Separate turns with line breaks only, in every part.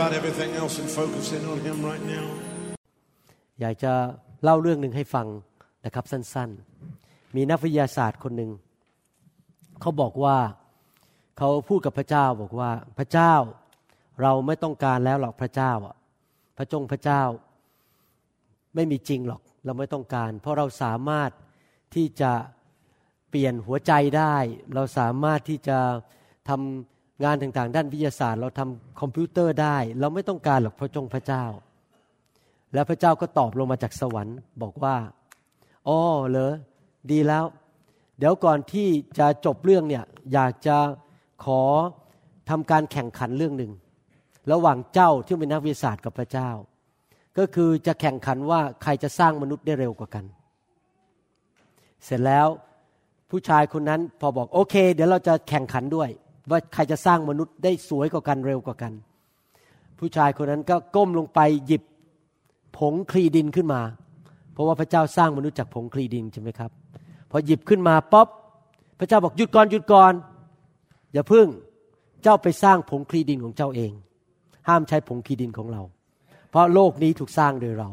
about everything else and focus in on Him right now.
อยากจะเล่าเรื่องหนึ่งให้ฟังนะครับสั้นๆ มีนักวิทยาศาสตร์คนหนึ่งเขาบอกว่าเขาพูดกับพระเจ้าบอกว่าพระเจ้าเราไม่ต้องการแล้วหรอกพระเจ้าอะพระจงพระเจ้าไม่มีจริงหรอกเราไม่ต้องการ เพราะเราสามารถที่จะเปลี่ยนหัวใจได้ เราสามารถที่จะทำ งานต่างๆ ด้านวิทยาศาสตร์ เราทำคอมพิวเตอร์ได้ เราไม่ต้องการหรอกพระจงพระเจ้า แล้วพระเจ้าก็ตอบลงมาจากสวรรค์ บอกว่าอ๋อเหรอดีแล้ว เดี๋ยวก่อนที่จะจบเรื่องเนี่ยอยากจะขอทำการแข่งขันเรื่องหนึ่งระหว่างเจ้าที่เป็นนักวิทยาศาสตร์กับพระเจ้า ก็คือจะแข่งขันว่าใครจะสร้างมนุษย์ได้เร็วกว่ากัน เสร็จแล้วผู้ชายคนนั้นพอบอกโอเค เดี๋ยวเราจะแข่งขันด้วย ว่าใครจะสร้างมนุษย์ได้สวยกว่ากันเร็วกว่ากัน ผู้ชายคนนั้นก็ก้มลงไปหยิบผงคลีดินขึ้นมา เพราะว่าพระเจ้าสร้างมนุษย์จากผงคลีดินใช่ไหมครับ พอหยิบขึ้นมาป๊อบพระเจ้าบอกหยุดก่อนหยุดก่อนอย่าพึ่งเจ้าไปสร้างผงคลีดินของเจ้าเอง ห้ามใช้ผงคลีดินของเรา เพราะโลกนี้ถูกสร้างโดยเรา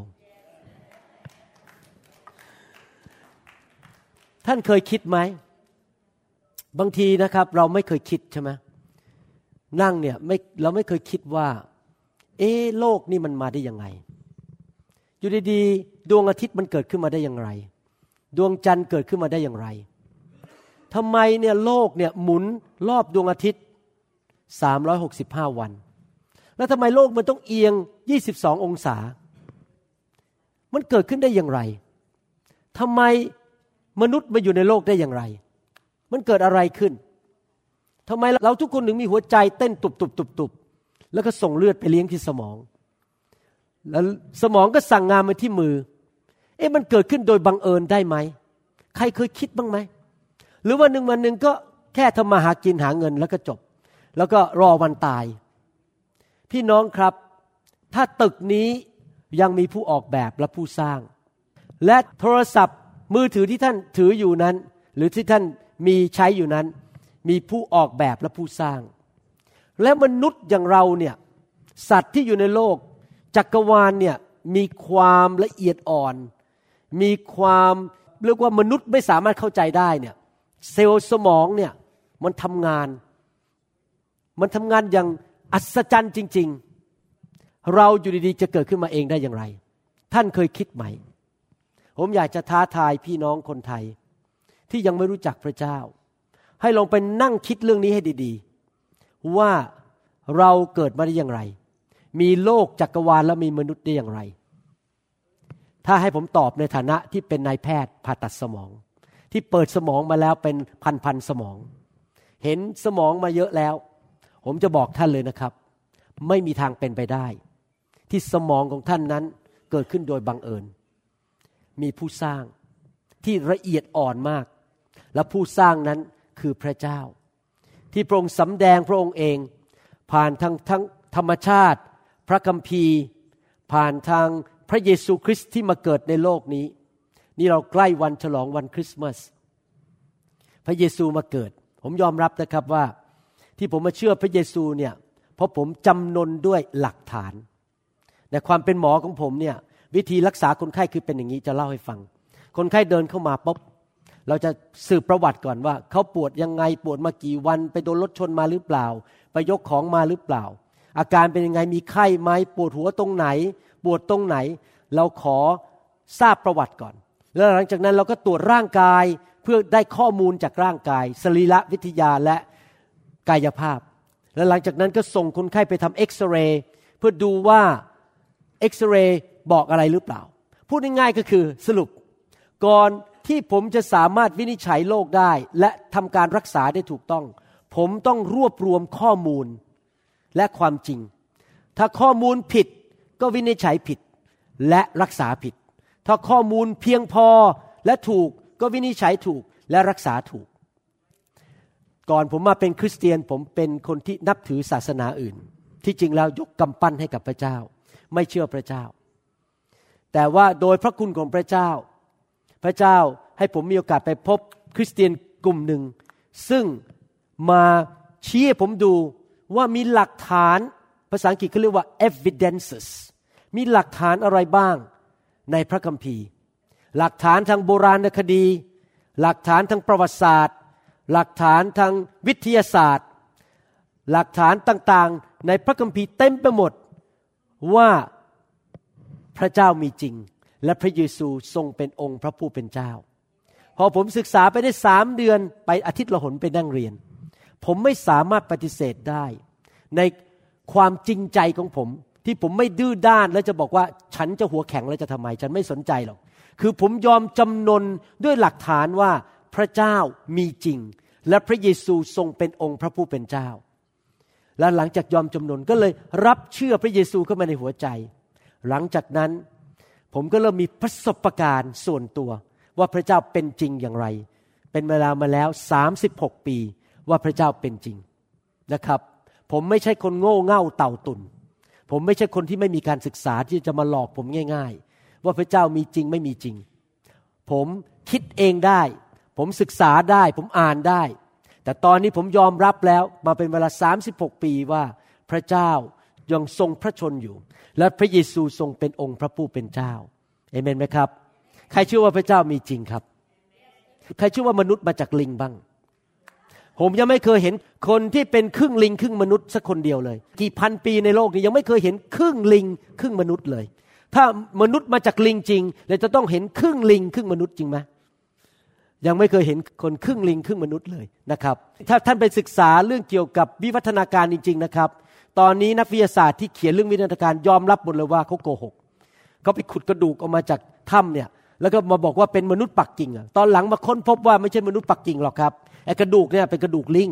ท่านเคยคิดไหม บางทีนะครับ เราไม่เคยคิดใช่ไหมนั่งเนี่ยไม่เราไม่เคยคิดว่า เอ๊โลกนี่มันมาได้ยังไง อยู่ดีๆดวงอาทิตย์มันเกิดขึ้นมาได้อย่างไร ดวงจันทร์เกิดขึ้นมาได้อย่างไรทำไมเนี่ยโลกเนี่ยหมุนรอบดวงอาทิตย์ 365 วัน แล้วทำไมโลกมันต้องเอียง 22 องศา มันเกิดขึ้นได้อย่างไรทำไมมนุษย์มาอยู่ในโลกได้อย่างไร มันเกิดอะไรขึ้นทำไมเราทุกคนถึงมีหัวใจเต้นตุบตุบตุบตุบแล้วก็ส่งเลือดไปเลี้ยงที่สมอง แล้วสมองก็สั่งงานมาที่มือ เอ๊ะมันเกิดขึ้นโดยบังเอิญได้ไหม ใครเคยคิดบ้างไหม หรือวันหนึ่งวันหนึ่งก็แค่ทำมาหากินหาเงินแล้วก็จบ แล้วก็รอวันตาย พี่น้องครับ ถ้าตึกนี้ยังมีผู้ออกแบบและผู้สร้าง และโทรศัพท์มือถือที่ท่านถืออยู่นั้น หรือที่ท่าน มีใช้อยู่นั้น มีผู้ออกแบบและผู้สร้าง และมนุษย์อย่างเราเนี่ยสัตว์ที่อยู่ในโลก จักรวาลเนี่ยมีความละเอียดอ่อน มีความเรียกว่ามนุษย์ไม่สามารถเข้าใจได้เนี่ยเซลล์สมองเนี่ยมันทำงาน มันทำงานอย่างอัศจรรย์จริง ๆ เราอยู่ดีๆจะเกิดขึ้นมาเองได้อย่างไร ท่านเคยคิดไหม ผมอยากจะท้าทายพี่น้องคนไทย ที่ยังไม่รู้จักพระเจ้า ให้ลองไปนั่งคิดเรื่องนี้ให้ดีๆ ว่าเราเกิดมาได้อย่างไร มีโลกจักรวาลและมีมนุษย์ได้อย่างไร ถ้าให้ผมตอบในฐานะที่เป็นนายแพทย์ผ่าตัดสมอง ที่เปิดสมองมาแล้วเป็นพันๆสมอง เห็นสมองมาเยอะแล้ว ผมจะบอกท่านเลยนะครับ ไม่มีทางเป็นไปได้ ที่สมองของท่านนั้นเกิดขึ้นโดยบังเอิญ มีผู้สร้างที่ละเอียดอ่อนมาก และผู้สร้างนั้นคือพระเจ้า ที่พระองค์สำแดงพระองค์เอง ผ่านทางทั้งธรรมชาติ พระคัมภีร์ ผ่านทางพระเยซูคริสต์ที่มาเกิดในโลกนี้ นี่เราใกล้วันฉลองวันคริสต์มาสพระเยซูมาเกิด ผมยอมรับนะครับว่าที่ผมมาเชื่อพระเยซูเนี่ยเพราะผมจำนนด้วยหลักฐานในความเป็นหมอของผมเนี่ยวิธีรักษาคนไข้คือเป็นอย่างนี้จะเล่าให้ฟัง คนไข้เดินเข้ามาปุ๊บ เราจะสืบประวัติก่อนว่าเขาปวดยังไงปวดมากี่วันไปโดนรถชนมาหรือเปล่า ไปยกของมาหรือเปล่า อาการเป็นยังไงมีไข้ไหมปวดหัวตรงไหน ปวดตรงไหน เราขอทราบประวัติก่อน แล้วหลังจากนั้นเราก็ตรวจร่างกายเพื่อได้ข้อมูลจากร่างกาย สรีระวิทยาและกายภาพ แล้วหลังจากนั้นก็ส่งคนไข้ไปทำเอ็กซเรย์เพื่อดูว่าเอ็กซเรย์บอกอะไรหรือเปล่า พูดง่ายๆก็คือสรุปก่อน ที่ผมจะสามารถวินิจฉัยโรคได้ และทำการรักษาได้ถูกต้อง ผมต้องรวบรวมข้อมูลและความจริง ถ้าข้อมูลผิดก็วินิจฉัยผิดและรักษาผิด ถ้าข้อมูลเพียงพอและถูกก็วินิจฉัยถูกและรักษาถูก ก่อนผมมาเป็นคริสเตียนผมเป็นคนที่นับถือศาสนาอื่น ที่จริงแล้วยกกำปั้นให้กับพระเจ้า ไม่เชื่อพระเจ้า แต่ว่าโดยพระคุณของพระเจ้า พระเจ้าให้ผมมีโอกาสไปพบคริสเตียนกลุ่มหนึ่ง ซึ่งมาชี้ให้ผมดูว่ามีหลักฐานภาษาอังกฤษเขาเรียกว่า evidences มีหลักฐานอะไรบ้างในพระคัมภีร์ หลักฐานทางโบราณคดี หลักฐานทางประวัติศาสตร์ หลักฐานทางวิทยาศาสตร์ หลักฐานต่างๆ ในพระคัมภีร์เต็มไปหมดว่าพระเจ้ามีจริง และพระเยซูทรงเป็นองค์พระผู้เป็นเจ้า พอผมศึกษาไปได้สามเดือนไปอาทิตย์ละหนไปนั่งเรียน ผมไม่สามารถปฏิเสธได้ ในความจริงใจของผม ที่ผมไม่ดื้อด้านแล้วจะบอกว่าฉันจะหัวแข็งแล้วจะทำไม ฉันไม่สนใจหรอก คือผมยอมจำนนด้วยหลักฐานว่าพระเจ้ามีจริง และพระเยซูทรงเป็นองค์พระผู้เป็นเจ้า และหลังจากยอมจำนนก็เลยรับเชื่อพระเยซูเข้ามาในหัวใจ หลังจากนั้น ผมก็เริ่มมีประสบการณ์ส่วนตัว ว่าพระเจ้าเป็นจริงอย่างไร เป็นเวลามาแล้ว 36 ปีว่าพระเจ้าเป็นจริงนะครับ ผมไม่ใช่คนโง่เง่าเต่าตุนผมไม่ใช่คนที่ไม่มีการศึกษาที่จะมาหลอกผมง่าย ๆ ว่าพระเจ้ามีจริงไม่มีจริง ผมคิดเองได้ ผมศึกษาได้ ผมอ่านได้ แต่ตอนนี้ผมยอมรับแล้วมาเป็นเวลา 36 ปีว่าพระเจ้า ยังทรงพระชนอยู่ และพระเยซูทรงเป็นองค์พระผู้เป็นเจ้าเอเมนไหมครับ ใครเชื่อว่าพระเจ้ามีจริงครับ ใครเชื่อว่ามนุษย์มาจากลิงบ้าง ผมยังไม่เคยเห็นคนที่เป็นครึ่งลิง ครึ่งมนุษย์สักคนเดียวเลย กี่พันปีในโลกนี้ยังไม่เคยเห็นครึ่งลิง ครึ่งมนุษย์เลย ถ้ามนุษย์มาจากลิงจริงเราจะต้องเห็นครึ่งลิง ครึ่งมนุษย์จริงไหมยังไม่เคยเห็นคนครึ่งลิงครึ่งมนุษย์เลยนะครับ ถ้าท่านไปศึกษาเรื่องเกี่ยวกับวิวัฒนาการจริง ๆนะครับ ตอนนี้นักวิทยาศาสตร์ที่เขียนเรื่องวิวัฒนาการยอมรับหมดเลยว่าเขาโกหกเขาไปขุดกระดูกออกมาจากถ้ำเนี่ยแล้วก็มาบอกว่าเป็นมนุษย์ปักกิ่งตอนหลังมาค้นพบว่าไม่ใช่มนุษย์ปักกิ่งหรอกครับไอ้กระดูกเนี่ยเป็นกระดูกลิง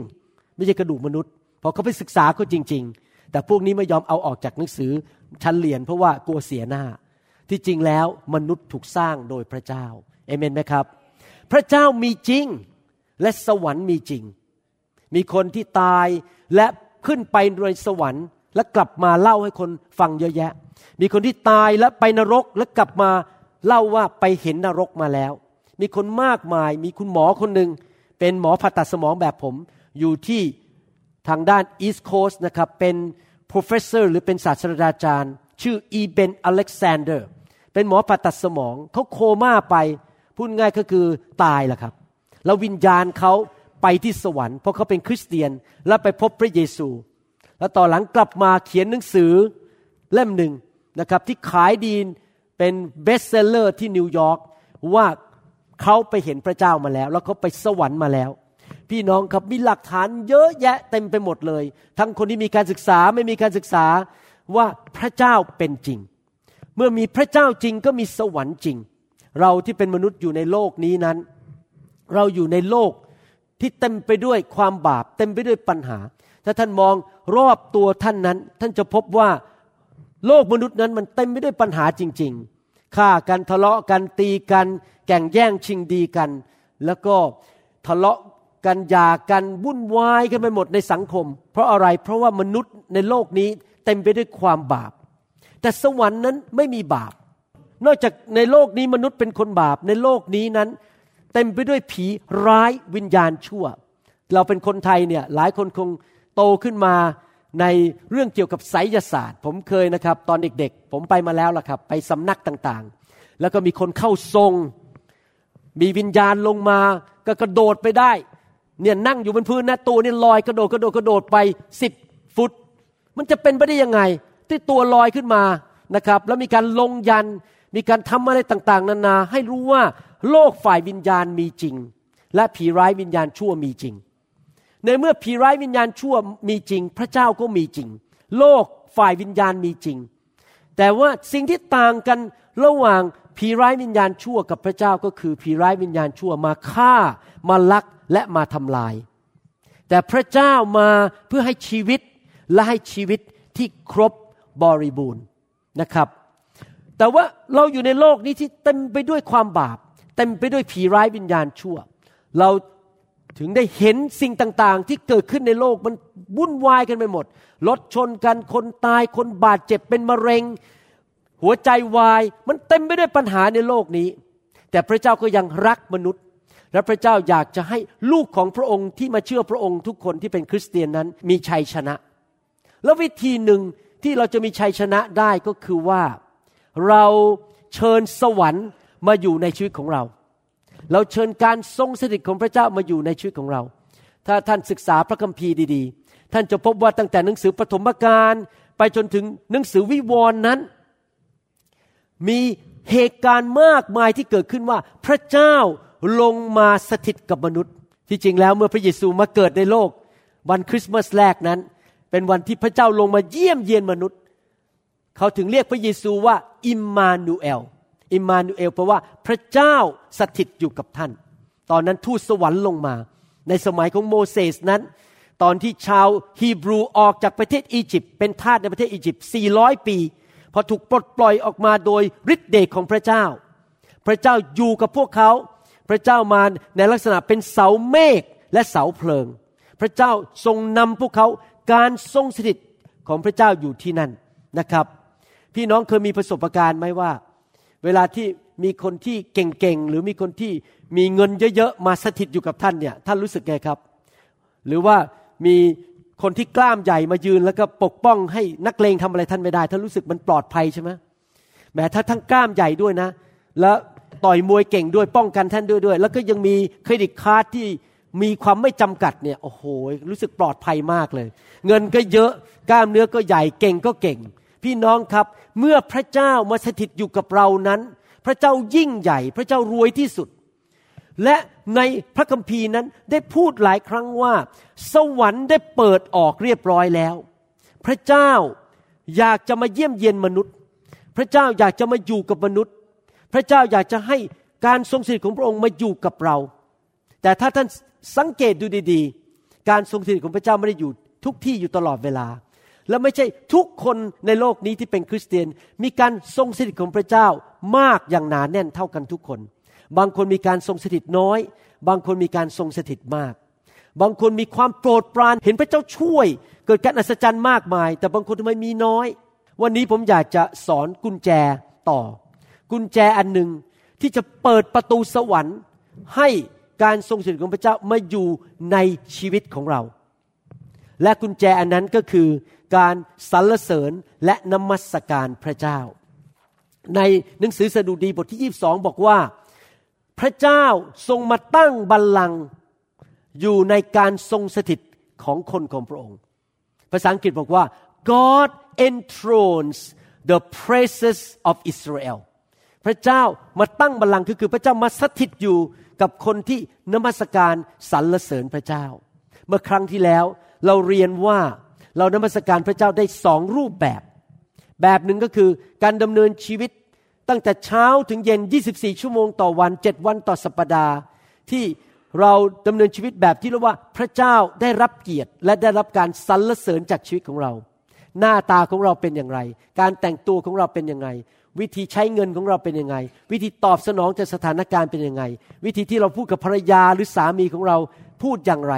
ไม่ใช่กระดูกมนุษย์พอเขาไปศึกษาก็จริง ๆ แต่พวกนี้ไม่ยอมเอาออกจากหนังสือชั้นเรียนเพราะว่ากลัวเสียหน้า ที่จริงแล้วมนุษย์ถูกสร้างโดยพระเจ้าเอเมนไหมครับ พระเจ้ามีจริงและสวรรค์มีจริง มีคนที่ตายและ ขึ้นไปโดยสวรรค์ และกลับมาเล่าให้คนฟังเยอะแยะ มีคนที่ตายและไปนรกและกลับมาเล่าว่าไปเห็นนรกมาแล้ว มีคนมากมาย มีคุณหมอคนหนึ่งเป็นหมอผ่าตัดสมองแบบผม อยู่ที่ทางด้าน East Coast นะครับ เป็น professor หรือเป็นศาสตราจารย์ ชื่ออีเบนอเล็กซานเดอร์ เป็นหมอผ่าตัดสมอง เขาโคม่าไป พูดง่ายก็คือตายแหละครับ แล้ววิญญาณเขา ไปที่สวรรค์เพราะเขาเป็นคริสเตียนแล้วไปพบพระเยซู แล้วต่อหลังกลับมาเขียนหนังสือเล่มหนึ่งนะครับที่ขายดีเป็น bestseller ที่นิวยอร์กว่าเขาไปเห็นพระเจ้ามาแล้ว แล้วเขาไปสวรรค์มาแล้ว พี่น้องครับมีหลักฐานเยอะแยะเต็มไปหมดเลย ทั้งคนที่มีการศึกษาไม่มีการศึกษาว่าพระเจ้าเป็นจริง เมื่อมีพระเจ้าจริงก็มีสวรรค์จริง เราที่เป็นมนุษย์อยู่ในโลกนี้นั้น เราอยู่ในโลก ที่เต็มไปด้วยความบาป เต็มไปด้วยปัญหา ถ้าท่านมองรอบตัวท่านนั้น ท่านจะพบว่าโลกมนุษย์นั้นมันเต็มไปด้วยปัญหาจริง ๆฆ่ากันทะเลาะกันตีกัน แก่งแย่งชิงดีกัน แล้วก็ทะเลาะกันหยากันวุ่นวายกันไปหมดในสังคม เพราะอะไรเพราะว่ามนุษย์ในโลกนี้เต็มไปด้วยความบาป แต่สวรรค์นั้นไม่มีบาป นอกจากในโลกนี้มนุษย์เป็นคนบาป ในโลกนี้นั้น เต็มไปด้วยผีร้ายวิญญาณชั่ว เราเป็นคนไทยเนี่ยหลายคนคงโตขึ้นมาในเรื่องเกี่ยวกับไสยศาสตร์ ผมเคยนะครับตอนเด็กๆ ผมไปมาแล้วล่ะครับ ไปสำนักต่างๆ แล้วก็มีคนเข้าทรง มีวิญญาณลงมาก็กระโดดไปได้เนี่ยนั่งอยู่บนพื้นนะตัวนี่ลอยกระโดดกระโดดกระโดดไปสิบฟุต มันจะเป็นไปได้ยังไง ที่ตัวลอยขึ้นมานะครับ แล้วมีการลงยันมีการทำอะไรต่างๆ นานา ให้รู้ว่า โลกฝ่ายวิญญาณมีจริง และผีร้ายวิญญาณชั่วมีจริง ในเมื่อผีร้ายวิญญาณชั่วมีจริง พระเจ้าก็มีจริง โลกฝ่ายวิญญาณมีจริง แต่ว่าสิ่งที่ต่างกันระหว่างผีร้ายวิญญาณชั่วกับพระเจ้าก็คือผีร้ายวิญญาณชั่วมาฆ่า มาลักและมาทำลาย แต่พระเจ้ามาเพื่อให้ชีวิตและให้ชีวิตที่ครบบริบูรณ์นะครับ แต่ว่าเราอยู่ในโลกนี้ที่เต็มไปด้วยความบาป เต็มไปด้วยผีร้ายวิญญาณชั่ว เราถึงได้เห็นสิ่งต่างๆ ที่เกิดขึ้นในโลกมันวุ่นวายกันไปหมด รถชนกันคนตายคนบาดเจ็บเป็นมะเร็ง หัวใจวาย มันเต็มไปด้วยปัญหาในโลกนี้ แต่พระเจ้าก็ยังรักมนุษย์ และพระเจ้าอยากจะให้ลูกของพระองค์ที่มาเชื่อพระองค์ทุกคนที่เป็นคริสเตียนนั้นมีชัยชนะ แล้ววิธีหนึ่งที่เราจะมีชัยชนะได้ก็คือว่า เราเชิญสวรรค์ มาอยู่ในชีวิตของเรา เราเชิญการทรงสถิตของพระเจ้ามาอยู่ในชีวิตของเรา ถ้าท่านศึกษาพระคัมภีร์ดีๆ ท่านจะพบว่าตั้งแต่หนังสือปฐมกาลไปจนถึงหนังสือวิวรณ์นั้น มีเหตุการณ์มากมายที่เกิดขึ้นว่าพระเจ้าลงมาสถิตกับมนุษย์ ที่จริงแล้วเมื่อพระเยซูมาเกิดในโลก วันคริสต์มาสแรกนั้น เป็นวันที่พระเจ้าลงมาเยี่ยมเยียนมนุษย์ เขาถึงเรียกพระเยซูว่า อิมมานูเอล อิมานูเอลแปลว่าพระเจ้าสถิตอยู่กับท่าน ตอนนั้นทูตสวรรค์ลงมา ในสมัยของโมเสสนั้น ตอนที่ชาวฮีบรูออกจากประเทศอียิปต์เป็นทาสในประเทศอียิปต์400 ปี พอถูกปลดปล่อยออกมาโดยฤทธิเดชของพระเจ้า พระเจ้าอยู่กับพวกเขา พระเจ้ามาในลักษณะเป็นเสาเมฆและเสาเพลิง พระเจ้าทรงนำพวกเขาการทรงสถิตของพระเจ้าอยู่ที่นั่นนะครับ พี่น้องเคยมีประสบการณ์ไหมว่า เวลาที่มีคนที่เก่งๆ หรือมีคนที่มีเงินเยอะๆ มาสถิตอยู่กับท่านเนี่ย ท่านรู้สึกไงครับ หรือว่ามีคนที่กล้ามใหญ่มายืนแล้วก็ปกป้องให้นักเลงทำอะไรท่านไม่ได้ ท่านรู้สึกมันปลอดภัยใช่ไหมแม้ถ้าทั้งกล้ามใหญ่ด้วยนะ แล้วต่อยมวยเก่งด้วยป้องกันท่านด้วยด้วย แล้วก็ยังมี credit card ที่มีความไม่จำกัดเนี่ยโอ้โหรู้สึกปลอดภัยมากเลย เงินก็เยอะกล้ามเนื้อก็ใหญ่เก่งก็เก่ง พี่น้องครับ เมื่อพระเจ้ามาสถิตอยู่กับเรานั้น พระเจ้ายิ่งใหญ่ พระเจ้ารวยที่สุด และในพระคัมภีร์นั้นได้พูดหลายครั้งว่า สวรรค์ได้เปิดออกเรียบร้อยแล้ว พระเจ้าอยากจะมาเยี่ยมเยียนมนุษย์ พระเจ้าอยากจะมาอยู่กับมนุษย์ พระเจ้าอยากจะให้การทรงสถิตของพระองค์มาอยู่กับเรา แต่ถ้าท่านสังเกตดูดี ๆ การทรงสถิตของพระเจ้าไม่ได้อยู่ทุกที่อยู่ตลอดเวลา และไม่ใช่ทุกคนในโลกนี้ที่เป็นคริสเตียน มีการทรงสถิตของพระเจ้ามากอย่างหนาแน่นเท่ากันทุกคน บางคนมีการทรงสถิตน้อย บางคนมีการทรงสถิตมาก บางคนมีความโปรดปรานเห็นพระเจ้าช่วย เกิดการอัศจรรย์มากมาย แต่บางคนทำไมมีน้อย วันนี้ผมอยากจะสอนกุญแจต่อ กุญแจอันหนึ่งที่จะเปิดประตูสวรรค์ให้การทรงสถิตของพระเจ้ามาอยู่ในชีวิตของเรา และกุญแจอันนั้นก็คือ การสรรเสริญและนมัสการพระเจ้า ในหนังสือสดุดีบทที่ 22 บอกว่า พระเจ้าทรงมาตั้งบัลลังก์อยู่ในการทรงสถิตของคนของพระองค์ ภาษาอังกฤษบอกว่า God enthrones the praises of Israel พระเจ้ามาตั้งบัลลังก์คือคือพระเจ้ามาสถิตอยู่กับคนที่นมัสการสรรเสริญพระเจ้า เมื่อครั้งที่แล้วเราเรียนว่า เรานมัสการพระเจ้าได้สองรูปแบบ แบบหนึ่งก็คือการดำเนินชีวิตตั้งแต่เช้าถึงเย็น 24 ชั่วโมงต่อวัน 7 วันต่อสัปดาห์ ที่เราดำเนินชีวิตแบบที่เรียกว่าพระเจ้าได้รับเกียรติ และได้รับการสรรเสริญจากชีวิตของเรา หน้าตาของเราเป็นอย่างไร การแต่งตัวของเราเป็นยังไงวิธีใช้เงินของเราเป็นยังไง วิธีตอบสนองจากสถานการณ์เป็นยังไง วิธีที่เราพูดกับภรรยาหรือสามีของเราพูดอย่างไร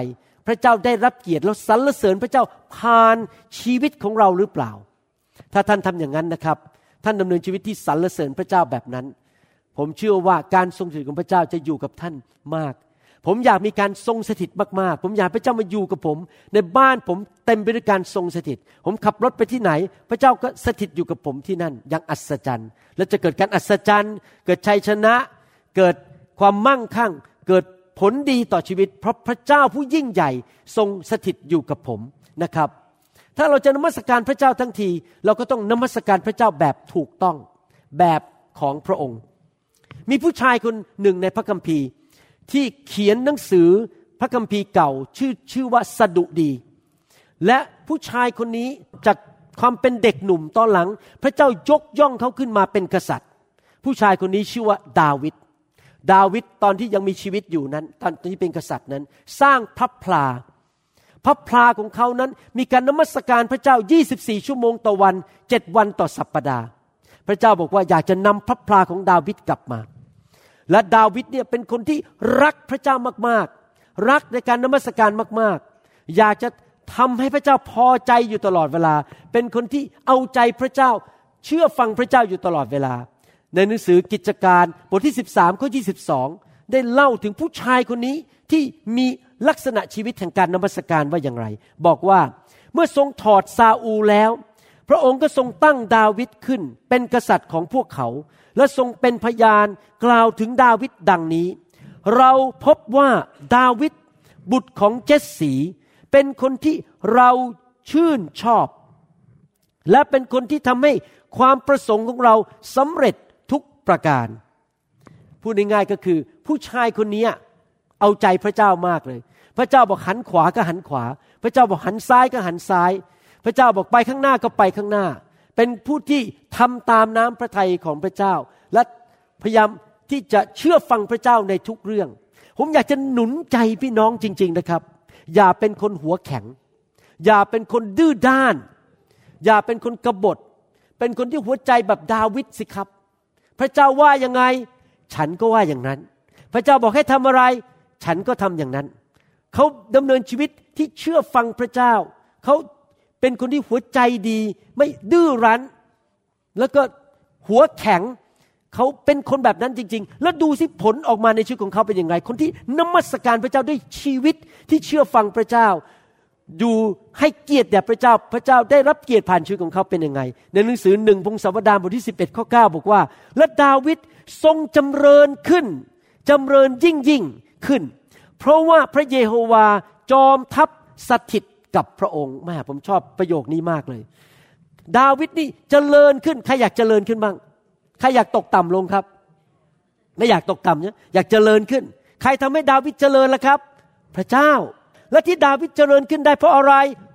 พระเจ้าได้รับเกียรติแล้วสรรเสริญพระเจ้าผ่านชีวิตของเราหรือเปล่า ถ้าท่านทำอย่างนั้นนะครับ ท่านดำเนินชีวิตที่สรรเสริญพระเจ้าแบบนั้น ผมเชื่อว่าการทรงสถิตของพระเจ้าจะอยู่กับท่านมาก ผมอยากมีการทรงสถิตมากๆ ผมอยากพระเจ้ามาอยู่กับผม ในบ้านผมเต็มไปด้วยการทรงสถิต ผมขับรถไปที่ไหน พระเจ้าก็สถิตอยู่กับผมที่นั่นอย่างอัศจรรย์ และจะเกิดการอัศจรรย์ เกิดชัยชนะ เกิดความมั่งคั่ง เกิด ผลดีต่อชีวิต เพราะพระเจ้าผู้ยิ่งใหญ่ทรงสถิตอยู่กับผมนะครับ ถ้าเราจะนมัสการพระเจ้าทั้งที เราก็ต้องนมัสการพระเจ้าแบบถูกต้องแบบของพระองค์ มีผู้ชายคนหนึ่งในพระคัมภีร์ ที่เขียนหนังสือพระคัมภีร์เก่าชื่อชื่อว่าสดุดี และผู้ชายคนนี้จากความเป็นเด็กหนุ่มตอนหลัง พระเจ้ายกย่องเขาขึ้นมาเป็นกษัตริย์ ผู้ชายคนนี้ชื่อว่าดาวิด ดาวิดตอนที่ยังมีชีวิตอยู่นั้น ตอนที่เป็นกษัตริย์นั้น สร้างพระพลา พระพลาของเขานั้น มีการนมัสการพระเจ้า 24 ชั่วโมงต่อวันเจ็ดวันต่อสัปปดาห์ พระเจ้าบอกว่าอยากจะนำพระพลาของดาวิดกลับมา และดาวิดเนี่ยเป็นคนที่รักพระเจ้ามากๆ รักในการนมัสการมากๆ อยากจะทำให้พระเจ้าพอใจอยู่ตลอดเวลา เป็นคนที่เอาใจพระเจ้า เชื่อฟังพระเจ้าอยู่ตลอดเวลา ในหนังสือกิจการบทที่ 13ข้อ22 ได้เล่าถึงผู้ชายคนนี้ที่มีลักษณะชีวิตแห่งการนมัสการว่าอย่างไร บอกว่าเมื่อทรงถอดซาอูแล้ว พระองค์ก็ทรงตั้งดาวิดขึ้น เป็นกษัตริย์ของพวกเขา และทรงเป็นพยานกล่าวถึงดาวิดดังนี้ เราพบว่าดาวิดบุตรของเจสสีเป็นคนที่เราชื่นชอบ และเป็นคนที่ทำให้ความประสงค์ของเราสำเร็จ ประการ พูดง่ายๆก็คือ ผู้ชายคนนี้เอาใจพระเจ้ามากเลย พระเจ้าบอกหันขวาก็หันขวา พระเจ้าบอกหันซ้ายก็หันซ้าย พระเจ้าบอกไปข้างหน้าก็ไปข้างหน้า เป็นผู้ที่ทำตามน้ำพระทัยของพระเจ้า และพยายามที่จะเชื่อฟังพระเจ้าในทุกเรื่อง ผมอยากจะหนุนใจพี่น้องจริง ๆนะครับ อย่าเป็นคนหัวแข็ง อย่าเป็นคนดื้อด้าน อย่าเป็นคนกบฏ เป็นคนที่หัวใจแบบดาวิดสิครับ พระเจ้าว่ายังไง ฉันก็ว่าอย่างนั้น พระเจ้าบอกให้ทำอะไร ฉันก็ทำอย่างนั้น เขาดำเนินชีวิตที่เชื่อฟังพระเจ้า เขาเป็นคนที่หัวใจดี ไม่ดื้อรั้น แล้วก็หัวแข็งเขาเป็นคนแบบนั้นจริง ๆ แล้วดูสิผลออกมาในชีวิตของเขาเป็นยังไงคนที่นมัสการพระเจ้าด้วยชีวิตที่เชื่อฟังพระเจ้า อยู่ให้เกียรติแด่พระเจ้า พระเจ้าได้รับเกียรติผ่านชีวิตของเขาเป็นยังไง ในหนังสือหนึ่งพงศาวดารบทที่ 11ข้อ9บอกว่า และดาวิดทรงจำเริญขึ้น จำเริญยิ่งยิ่งขึ้น เพราะว่าพระเยโฮวาจอมทัพสถิตกับพระองค์แม่ผมชอบประโยคนี้มากเลย ดาวิดนี่เจริญขึ้นใครอยากเจริญขึ้นบ้างใครอยากตกต่ำลงครับ ไม่อยากตกต่ำเนี่ยอยากเจริญขึ้น ใครทำให้ดาวิดเจริญล่ะครับ พระเจ้า และที่ดาวิดเจริญขึ้นได้เพราะอะไร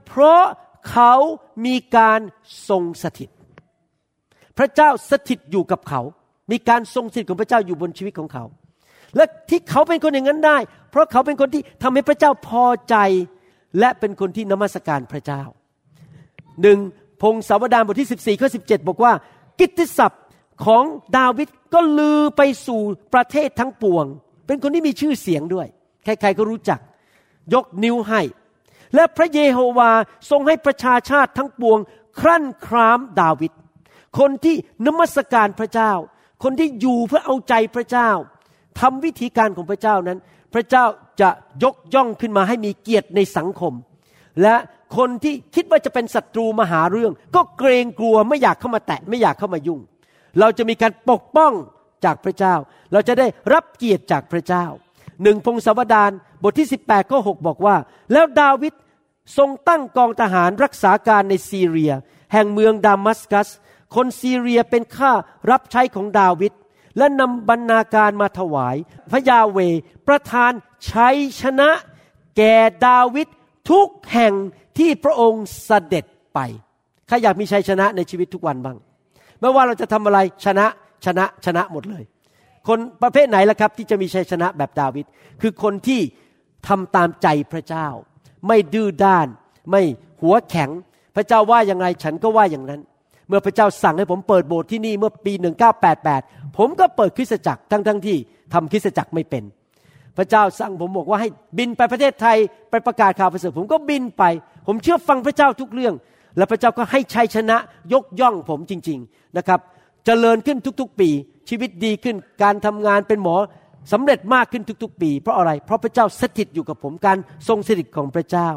เพราะเขามีการทรงสถิต พระเจ้าสถิตอยู่กับเขา มีการทรงสถิตของพระเจ้าอยู่บนชีวิตของเขา และที่เขาเป็นคนอย่างนั้นได้ เพราะเขาเป็นคนที่ทำให้พระเจ้าพอใจ และเป็นคนที่นมัสการพระเจ้าหนึ่งพงศาวดารบทที่ 14ข้อ17บอกว่า กิตติศัพท์ของดาวิดก็ลือไปสู่ประเทศทั้งปวง เป็นคนที่มีชื่อเสียงด้วย ใครๆก็รู้จัก ยกนิ้วให้ และพระเยโฮวาทรงให้ประชาชาติทั้งปวง ครั่นครามดาวิดคนที่นมัสการพระเจ้า คนที่อยู่เพื่อเอาใจพระเจ้าทำวิธีการของพระเจ้านั้น พระเจ้าจะยกย่องขึ้นมาให้มีเกียรติในสังคม และคนที่คิดว่าจะเป็นศัตรูมาหาเรื่อง ก็เกรงกลัวไม่อยากเข้ามาแตะไม่อยากเข้ามายุ่ง เราจะมีการปกป้องจากพระเจ้า เราจะได้รับเกียรติจากพระเจ้า หนึ่งพงศาวดารบทที่ 18ข้อ6บอกว่า แล้วดาวิดทรงตั้งกองทหารรักษาการในซีเรีย แห่งเมืองดามัสกัส คนซีเรียเป็นข้ารับใช้ของดาวิดและนำบรรณาการมาถวาย พระยาเวประทานชัยชนะ แก่ดาวิดทุกแห่งที่พระองค์เสด็จไปใครอยากมีชัยชนะในชีวิตทุกวันบ้าง ไม่ว่าเราจะทำอะไรชนะชนะชนะหมดเลย คนประเภทไหนล่ะครับ ที่จะมีชัยชนะแบบดาวิดคือคนที่ทำตามใจพระเจ้า ไม่ดื้อด้าน ไม่หัวแข็ง พระเจ้าว่าอย่างไรฉันก็ว่าอย่างนั้น เมื่อพระเจ้าสั่งให้ผมเปิดโบสถ์ที่นี่เมื่อปี 1988 ผมก็เปิดคริสตจักรทั้งทั้งที่ทำคริสตจักรไม่เป็น พระเจ้าสั่งผมบอกว่าให้บินไปประเทศไทยไปประกาศข่าวประเสริฐผมก็บินไป ผมเชื่อฟังพระเจ้าทุกเรื่อง และพระเจ้าก็ให้ชัยชนะยกย่องผมจริง ๆนะครับจเจริญขึ้นทุกๆปี ชีวิตดีขึ้น การทำงานเป็นหมอสำเร็จมากขึ้นทุก ๆ ปี เพราะอะไร เพราะพระเจ้าสถิตอยู่กับผมการทรงสถิตของพระเจ้า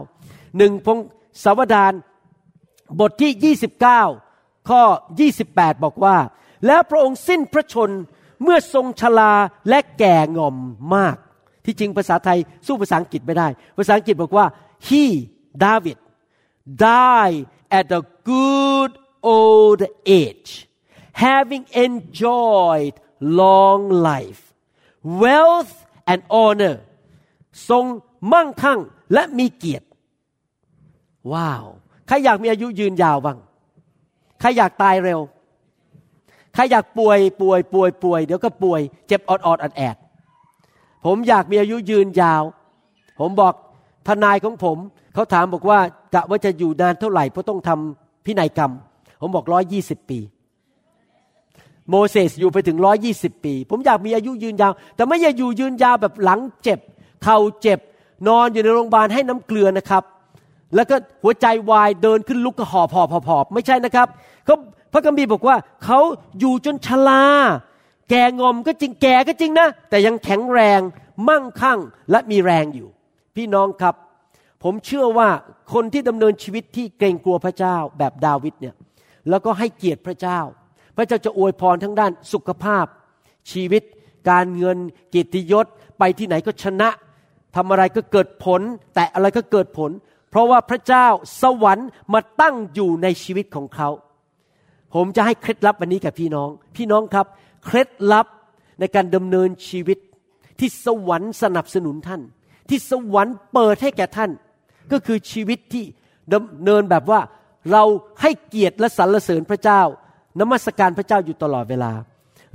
หนึ่งพงศาวดารบทที่ 29 ข้อ 28 บอกว่า แล้วพระองค์สิ้นพระชนเมื่อทรงชลาและแก่งอมมาก ที่จริงภาษาไทยสู้ภาษาอังกฤษไม่ได้ ภาษาอังกฤษบอกว่า he David died at a good old age having enjoyed long life wealth and honor ทรงมั่งคั่งและมีเกียรติ ว้าว ใครอยากมีอายุยืนยาวบ้าง ใครอยากตายเร็ว ใครอยากป่วยป่วยป่วยป่วย เดี๋ยวก็ป่วย เจ็บออดออดแอด ผมอยากมีอายุยืนยาว ผมบอกทนายของผม เขาถามบอกว่ากะว่าจะอยู่นานเท่าไหร่เพราะต้องทำพินัยกรรม ผมบอกร้อยยี่สิบปี โมเสสอยู่ไปถึงร้อยี่สิบปี ผมอยากมีอายุยืนยาว แต่ไม่อยากอยู่ยืนยาวแบบหลังเจ็บ เข่าเจ็บ นอนอยู่ในโรงพยาบาลให้น้ำเกลือนะครับ แล้วก็หัวใจวายเดินขึ้นลุกก็หอบหอบหอบหอบไม่ใช่นะครับเขาพระกัมภีร์บอกว่าเขาอยู่จนชราแก่งอมก็จริงแก่ก็จริงนะ แต่ยังแข็งแรงมั่งคั่งและมีแรงอยู่ พี่น้องครับ ผมเชื่อว่าคนที่ดำเนินชีวิตที่เกรงกลัวพระเจ้าแบบดาวิดเนี่ยแล้วก็ให้เกียรติพระเจ้า พระเจ้าจะอวยพรทั้งด้านสุขภาพ ชีวิต การเงินเกียรติยศ ไปที่ไหนก็ชนะทำอะไรก็เกิดผล แต่อะไรก็เกิดผล เพราะว่าพระเจ้าสวรรค์มาตั้งอยู่ในชีวิตของเขา ผมจะให้เคล็ดลับวันนี้กับพี่น้อง พี่น้องครับ เคล็ดลับในการดำเนินชีวิตที่สวรรค์สนับสนุนท่าน ที่สวรรค์เปิดให้แก่ท่าน ก็คือชีวิตที่ดำเนินแบบว่าเราให้เกียรติและสรรเสริญพระเจ้า นมัสการพระเจ้าอยู่ตลอดเวลา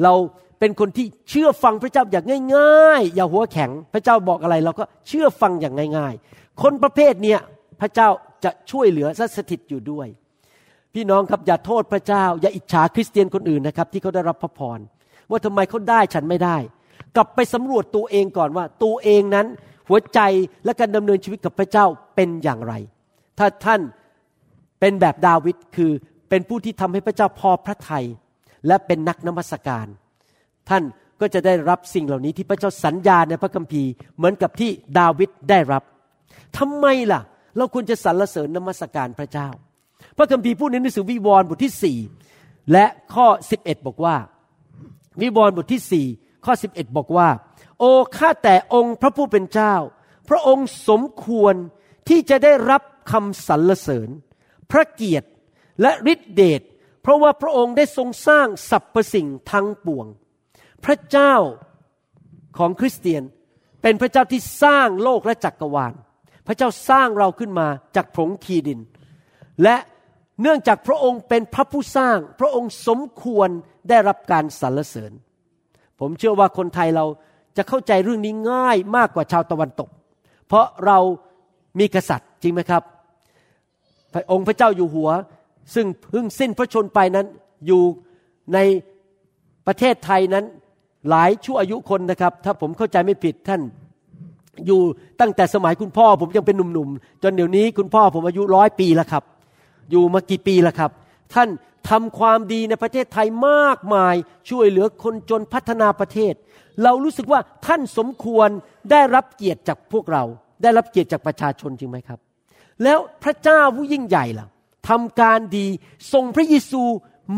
เราเป็นคนที่เชื่อฟังพระเจ้าอย่างง่าย ๆ อย่าหัวแข็ง พระเจ้าบอกอะไรเราก็เชื่อฟังอย่างง่าย ๆ คนประเภทเนี้ยพระเจ้าจะช่วยเหลือและสถิตอยู่ด้วย พี่น้องครับอย่าโทษพระเจ้า อย่าอิจฉาคริสเตียนคนอื่นนะครับ ที่เขาได้รับพระพรว่าทำไมเขาได้ฉันไม่ได้ กลับไปสำรวจตัวเองก่อนว่า ตัวเองนั้นหัวใจและการดำเนินชีวิตกับพระเจ้าเป็นอย่างไร ถ้าท่านเป็นแบบดาวิดคือ เป็นผู้ที่ทำให้พระเจ้าพอพระทัยและเป็นนักนมัสการ ท่านก็จะได้รับสิ่งเหล่านี้ที่พระเจ้าสัญญาในพระคัมภีร์เหมือนกับที่ดาวิดได้รับทำไมล่ะ เราควรจะสรรเสริญนมัสการพระเจ้า พระคัมภีร์พูดในหนังสือวิวรณ์บทที่สี่และข้อ 11 บอกว่า วิวรณ์บทที่สี่ข้อ 11 บอกว่า โอ้ข้าแต่องค์พระผู้เป็นเจ้า พระองค์สมควรที่จะได้รับคำสรรเสริญ พระเกียรติ และฤทธิเดชเพราะว่าพระองค์ได้ทรงสร้างสรรพสิ่งทั้งปวง พระเจ้าของคริสเตียนเป็นพระเจ้าที่สร้างโลกและจักกรวาล พระเจ้าสร้างเราขึ้นมาจากผงคีดิน และเนื่องจากพระองค์เป็นพระผู้สร้าง พระองค์สมควรได้รับการสรรเสริญ ผมเชื่อว่าคนไทยเราจะเข้าใจเรื่องนี้ง่ายมากกว่าชาวตะวันตก เพราะเรามีกษัตริย์จริงไหมครับพระองค์พระเจ้าอยู่หัว ซึ่งเพิ่งสิ้นพระชนไปนั้นอยู่ในประเทศไทยนั้นหลายชั่วอายุคนนะครับ ถ้าผมเข้าใจไม่ผิดท่าน อยู่ตั้งแต่สมัยคุณพ่อผมยังเป็นหนุ่มๆจนเดี๋ยวนี้คุณพ่อผมอายุร้อยปีแล้วครับ อยู่มากี่ปีแล้วครับ ท่านทำความดีในประเทศไทยมากมายช่วยเหลือคนจนพัฒนาประเทศ เรารู้สึกว่าท่านสมควรได้รับเกียรติจากพวกเรา ได้รับเกียรติจากประชาชนจริงไหมครับ แล้วพระเจ้าผู้ยิ่งใหญ่ล่ะ ทำการดีส่งพระเยซู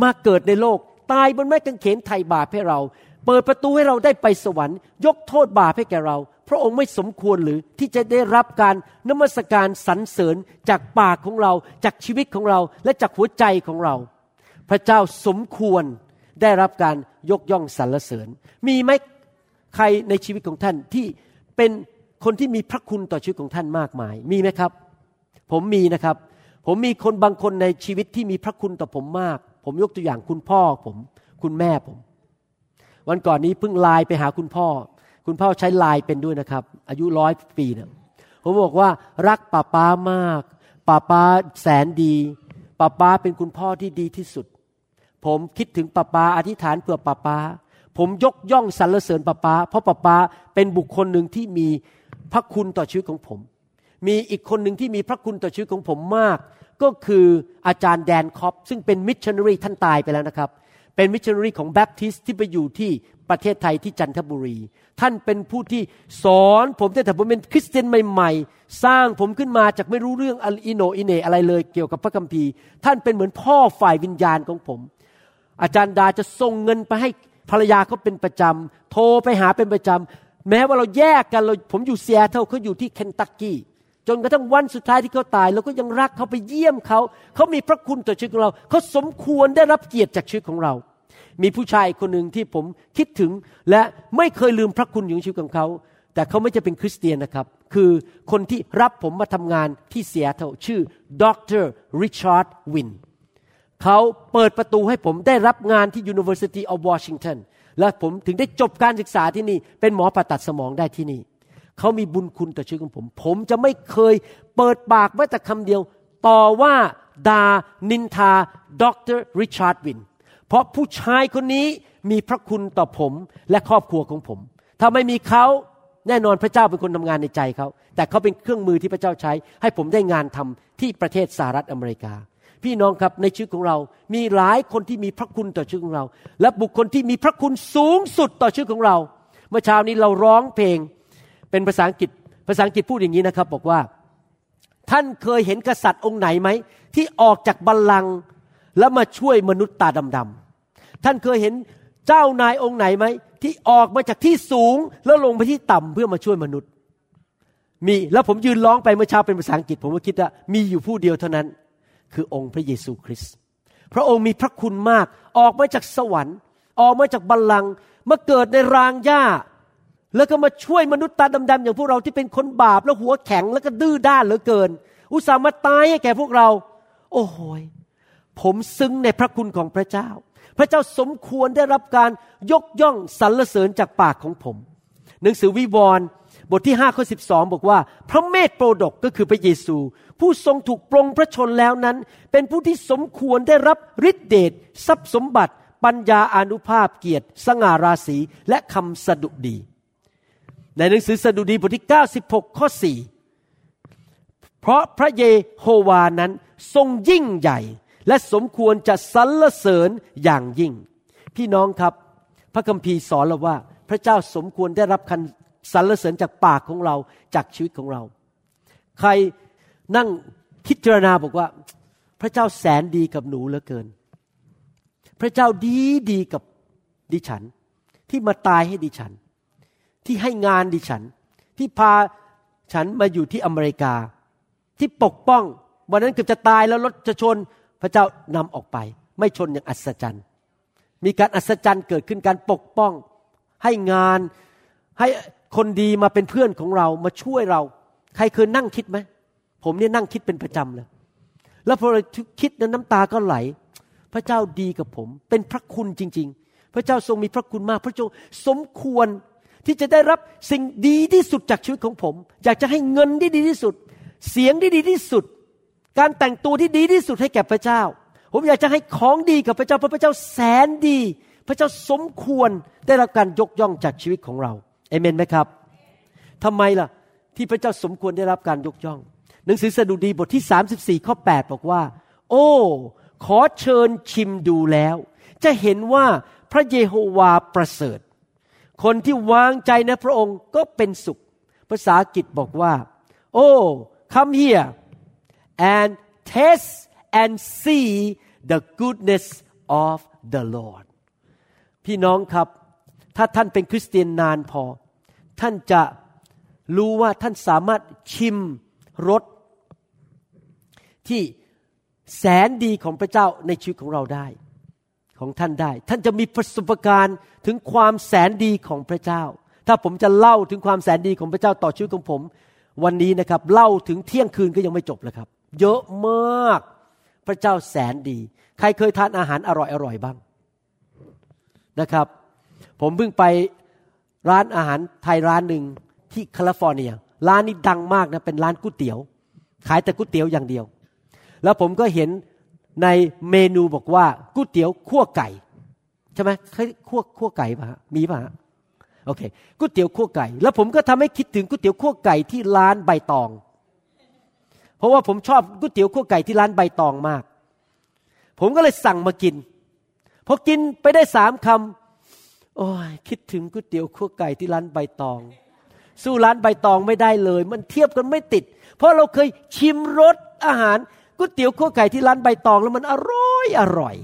มาเกิดในโลก ตายบนไม้กางเขนไถ่บาปให้เรา เปิดประตูให้เราได้ไปสวรรค์ ยกโทษบาปให้แก่เรา พระองค์ไม่สมควรหรือที่จะได้รับการนมัสการสรรเสริญจากปากของเรา จากชีวิตของเราและจากหัวใจของเรา พระเจ้าสมควรได้รับการยกย่องสรรเสริญ มีไหมใครในชีวิตของท่านที่เป็นคนที่มีพระคุณต่อชีวิตของท่านมากมาย มีไหมครับ ผมมีนะครับ ผมมีคนบางคนในชีวิตที่มีพระคุณต่อผมมาก ผมยกตัวอย่างคุณพ่อผม คุณแม่ผม วันก่อนนี้เพิ่งไลน์ไปหาคุณพ่อ คุณพ่อใช้ไลน์เป็นด้วยนะครับ อายุร้อยปีเนี่ยผมบอกว่ารักป้าป้ามากป้าป้าแสนดีป้าป้าเป็นคุณพ่อที่ดีที่สุด ผมคิดถึงป้าป้าอธิษฐานเพื่อป้าป้า ผมยกย่องสรรเสริญป้าป้าเพราะป้าป้าเป็นบุคคลหนึ่งที่มีพระคุณต่อชีวิตของผม มีอีกคนหนึ่งที่มีพระคุณต่อชีวิตของผมมาก ก็คืออาจารย์แดนคอปซึ่งเป็นมิชชันนารีท่านตายไปแล้วนะครับ เป็นมิชชันนารีของแบปทิสที่ไปอยู่ที่ประเทศไทยที่จันทบุรี ท่านเป็นผู้ที่สอนผมตั้งแต่ผมเป็นคริสเตียนใหม่ๆ สร้างผมขึ้นมาจากไม่รู้เรื่องอิโหน่อิเหน่อะไรเลยเกี่ยวกับพระคัมภีร์ ท่านเป็นเหมือนพ่อฝ่ายวิญญาณของผม อาจารย์ดาจะส่งเงินไปให้ภรรยาเขาเป็นประจำโทรไปหาเป็นประจำแม้ว่าเราแยกกันเราผมอยู่เซียเท่าเขาอยู่ที่เคนตักกี้ จนกระทั่งวันสุดท้ายที่เขาตายเราก็ยังรักเขาไปเยี่ยมเขา เขามีพระคุณต่อชีวิตของเรา เขาสมควรได้รับเกียรติจากชีวิตของเรา มีผู้ชายคนหนึ่งที่ผมคิดถึงและไม่เคยลืมพระคุณของชีวิตของเขา แต่เขาไม่จะเป็นคริสเตียนนะครับ คือคนที่รับผมมาทำงานที่เซียเท่าชื่อดรริชาร์ดวินเขาเปิดประตูให้ผมได้รับงานที่ University of Washington และผมถึงได้จบการศึกษาที่นี่ เป็นหมอผ่าตัดสมองได้ที่นี่ เขามีบุญคุณต่อชีวิตของผม ผมจะไม่เคยเปิดปากแม้แต่คำเดียว ต่อว่าด่านินทาด็อกเตอร์ริชาร์ดวิน เพราะผู้ชายคนนี้มีพระคุณต่อผมและครอบครัวของผม ถ้าไม่มีเขาแน่นอนพระเจ้าเป็นคนทำงานในใจเขา แต่เขาเป็นเครื่องมือที่พระเจ้าใช้ ให้ผมได้งานทำที่ประเทศสหรัฐอเมริกา พี่น้องครับในชีวิตของเรา มีหลายคนที่มีพระคุณต่อชีวิตของเรา และบุคคลที่มีพระคุณสูงสุดต่อชีวิตของเรา เมื่อเช้านี้เราร้องเพลง เป็นภาษาอังกฤษ ภาษาอังกฤษพูดอย่างนี้นะครับ บอกว่า ท่านเคยเห็นกษัตริย์องค์ไหนไหม ที่ออกจากบัลลังก์แล้วมาช่วยมนุษย์ตาดำๆท่านเคยเห็นเจ้านายองค์ไหนไหม ที่ออกมาจากที่สูงแล้วลงไปที่ต่ำเพื่อมาช่วยมนุษย์ มีแล้วผมยืนร้องไปเมื่อเช้าเป็นภาษาอังกฤษ ผมก็คิดว่ามีอยู่ผู้เดียวเท่านั้น คือองค์พระเยซูคริสต์พระองค์มีพระคุณมาก ออกมาจากสวรรค์ ออกมาจากบัลลังก์มาเกิดในรางหญ้า แล้วก็มาช่วยมนุษย์ตาดำๆอย่างพวกเราที่เป็นคนบาปแล้วหัวแข็งแล้วก็ดื้อด้านเหลือเกิน อุตส่าห์มาตายให้แก่พวกเรา โอ้โหผมซึ้งในพระคุณของพระเจ้า พระเจ้าสมควรได้รับการยกย่องสรรเสริญจากปากของผม หนังสือวิวรณ์บทที่5ข้อ12 บอกว่า พระเมธโปรดกก็คือพระเยซู ผู้ทรงถูกปรงพระชนแล้วนั้น เป็นผู้ที่สมควรได้รับฤทธิเดชทรัพย์สมบัติ ปัญญาอนุภาพเกียรติ สง่าราศีและคำสดุดี ในหนังสือสดุดีบทที่ 96 ข้อ 4 เพราะพระเยโฮวานั้นทรงยิ่งใหญ่ และสมควรจะสรรเสริญอย่างยิ่ง พี่น้องครับ พระคัมภีร์สอนเราว่า พระเจ้าสมควรได้รับคันสรรเสริญจากปากของเราจากชีวิตของเรา ใครนั่งคิดเจรณาบอกว่า พระเจ้าแสนดีกับหนูเหลือเกิน พระเจ้าดีดีกับดิฉัน ที่มาตายให้ดิฉัน ที่ให้งานดิฉัน ที่พาฉันมาอยู่ที่อเมริกา ที่ปกป้อง วันนั้นเกือบจะตายแล้วรถจะชนพระเจ้านำออกไป ไม่ชนอย่างอัศจรรย์ มีการอัศจรรย์เกิดขึ้นการปกป้อง ให้งานให้คนดีมาเป็นเพื่อนของเรามาช่วยเรา ใครเคยนั่งคิดไหมผมเนี่ยนั่งคิดเป็นประจำเลยแล้วพอเราคิดนั้นน้ำตาก็ไหล พระเจ้าดีกับผม เป็นพระคุณจริง ๆ พระเจ้าทรงมีพระคุณมาก พระเจ้าสมควร ที่จะได้รับสิ่งดีที่สุดจากชีวิตของผม อยากจะให้เงินที่ดีที่สุด เสียงที่ดีที่สุด การแต่งตัวที่ดีที่สุดให้แก่พระเจ้า ผมอยากจะให้ของดีกับพระเจ้าเพราะพระเจ้าแสนดี พระเจ้าสมควรได้รับการยกย่องจากชีวิตของเราเอเมนไหมครับทำไมล่ะที่พระเจ้าสมควรได้รับการยกย่อง หนังสือสดุดีบทที่ 34 ข้อ 8 บอกว่า โอ้ ขอเชิญชิมดูแล้ว จะเห็นว่าพระเยโฮวาประเสริฐ คนที่วางใจในพระองค์ก็เป็นสุข ภาษาอังกฤษบอกว่า โอ้ come here and taste and see the goodness of the Lord พี่น้องครับ ถ้าท่านเป็นคริสเตียนนานพอ ท่านจะรู้ว่าท่านสามารถชิมรสที่แสนดีของพระเจ้าในชีวิตของเราได้ ของท่านได้ ท่านจะมีประสบการณ์ถึงความแสนดีของพระเจ้า ถ้าผมจะเล่าถึงความแสนดีของพระเจ้าต่อชีวิตของผม วันนี้นะครับเล่าถึงเที่ยงคืนก็ยังไม่จบเลยครับ เยอะมากพระเจ้าแสนดี ใครเคยทานอาหารอร่อยอร่อยบ้างนะครับ ผมเพิ่งไปร้านอาหารไทยร้านหนึ่งที่แคลิฟอร์เนีย ร้านนี้ดังมากนะเป็นร้านก๋วยเตี๋ยว ขายแต่ก๋วยเตี๋ยวอย่างเดียว แล้วผมก็เห็น ในเมนูบอกว่าก๋วยเตี๋ยวขั้วไก่ใช่ไหมขั้วขั้วไก่ปะมีปะโอเคก๋วยเตี๋ยวขั้วไก่ แล้วผมก็ทำให้คิดถึงก๋วยเตี๋ยวขั้วไก่ที่ร้านใบตอง เพราะว่าผมชอบก๋วยเตี๋ยวขั้วไก่ที่ร้านใบตองมาก ผมก็เลยสั่งมากินพอกินไปได้สามคำโอ้ยคิดถึงก๋วยเตี๋ยวขั้วไก่ที่ร้านใบตอง สู้ร้านใบตองไม่ได้เลย มันเทียบกันไม่ติด เพราะเราเคยชิมรสอาหาร ก๋วยเตี๋ยวขั้วไก่ที่ร้านใบตองแล้วมันอร่อยอร่อย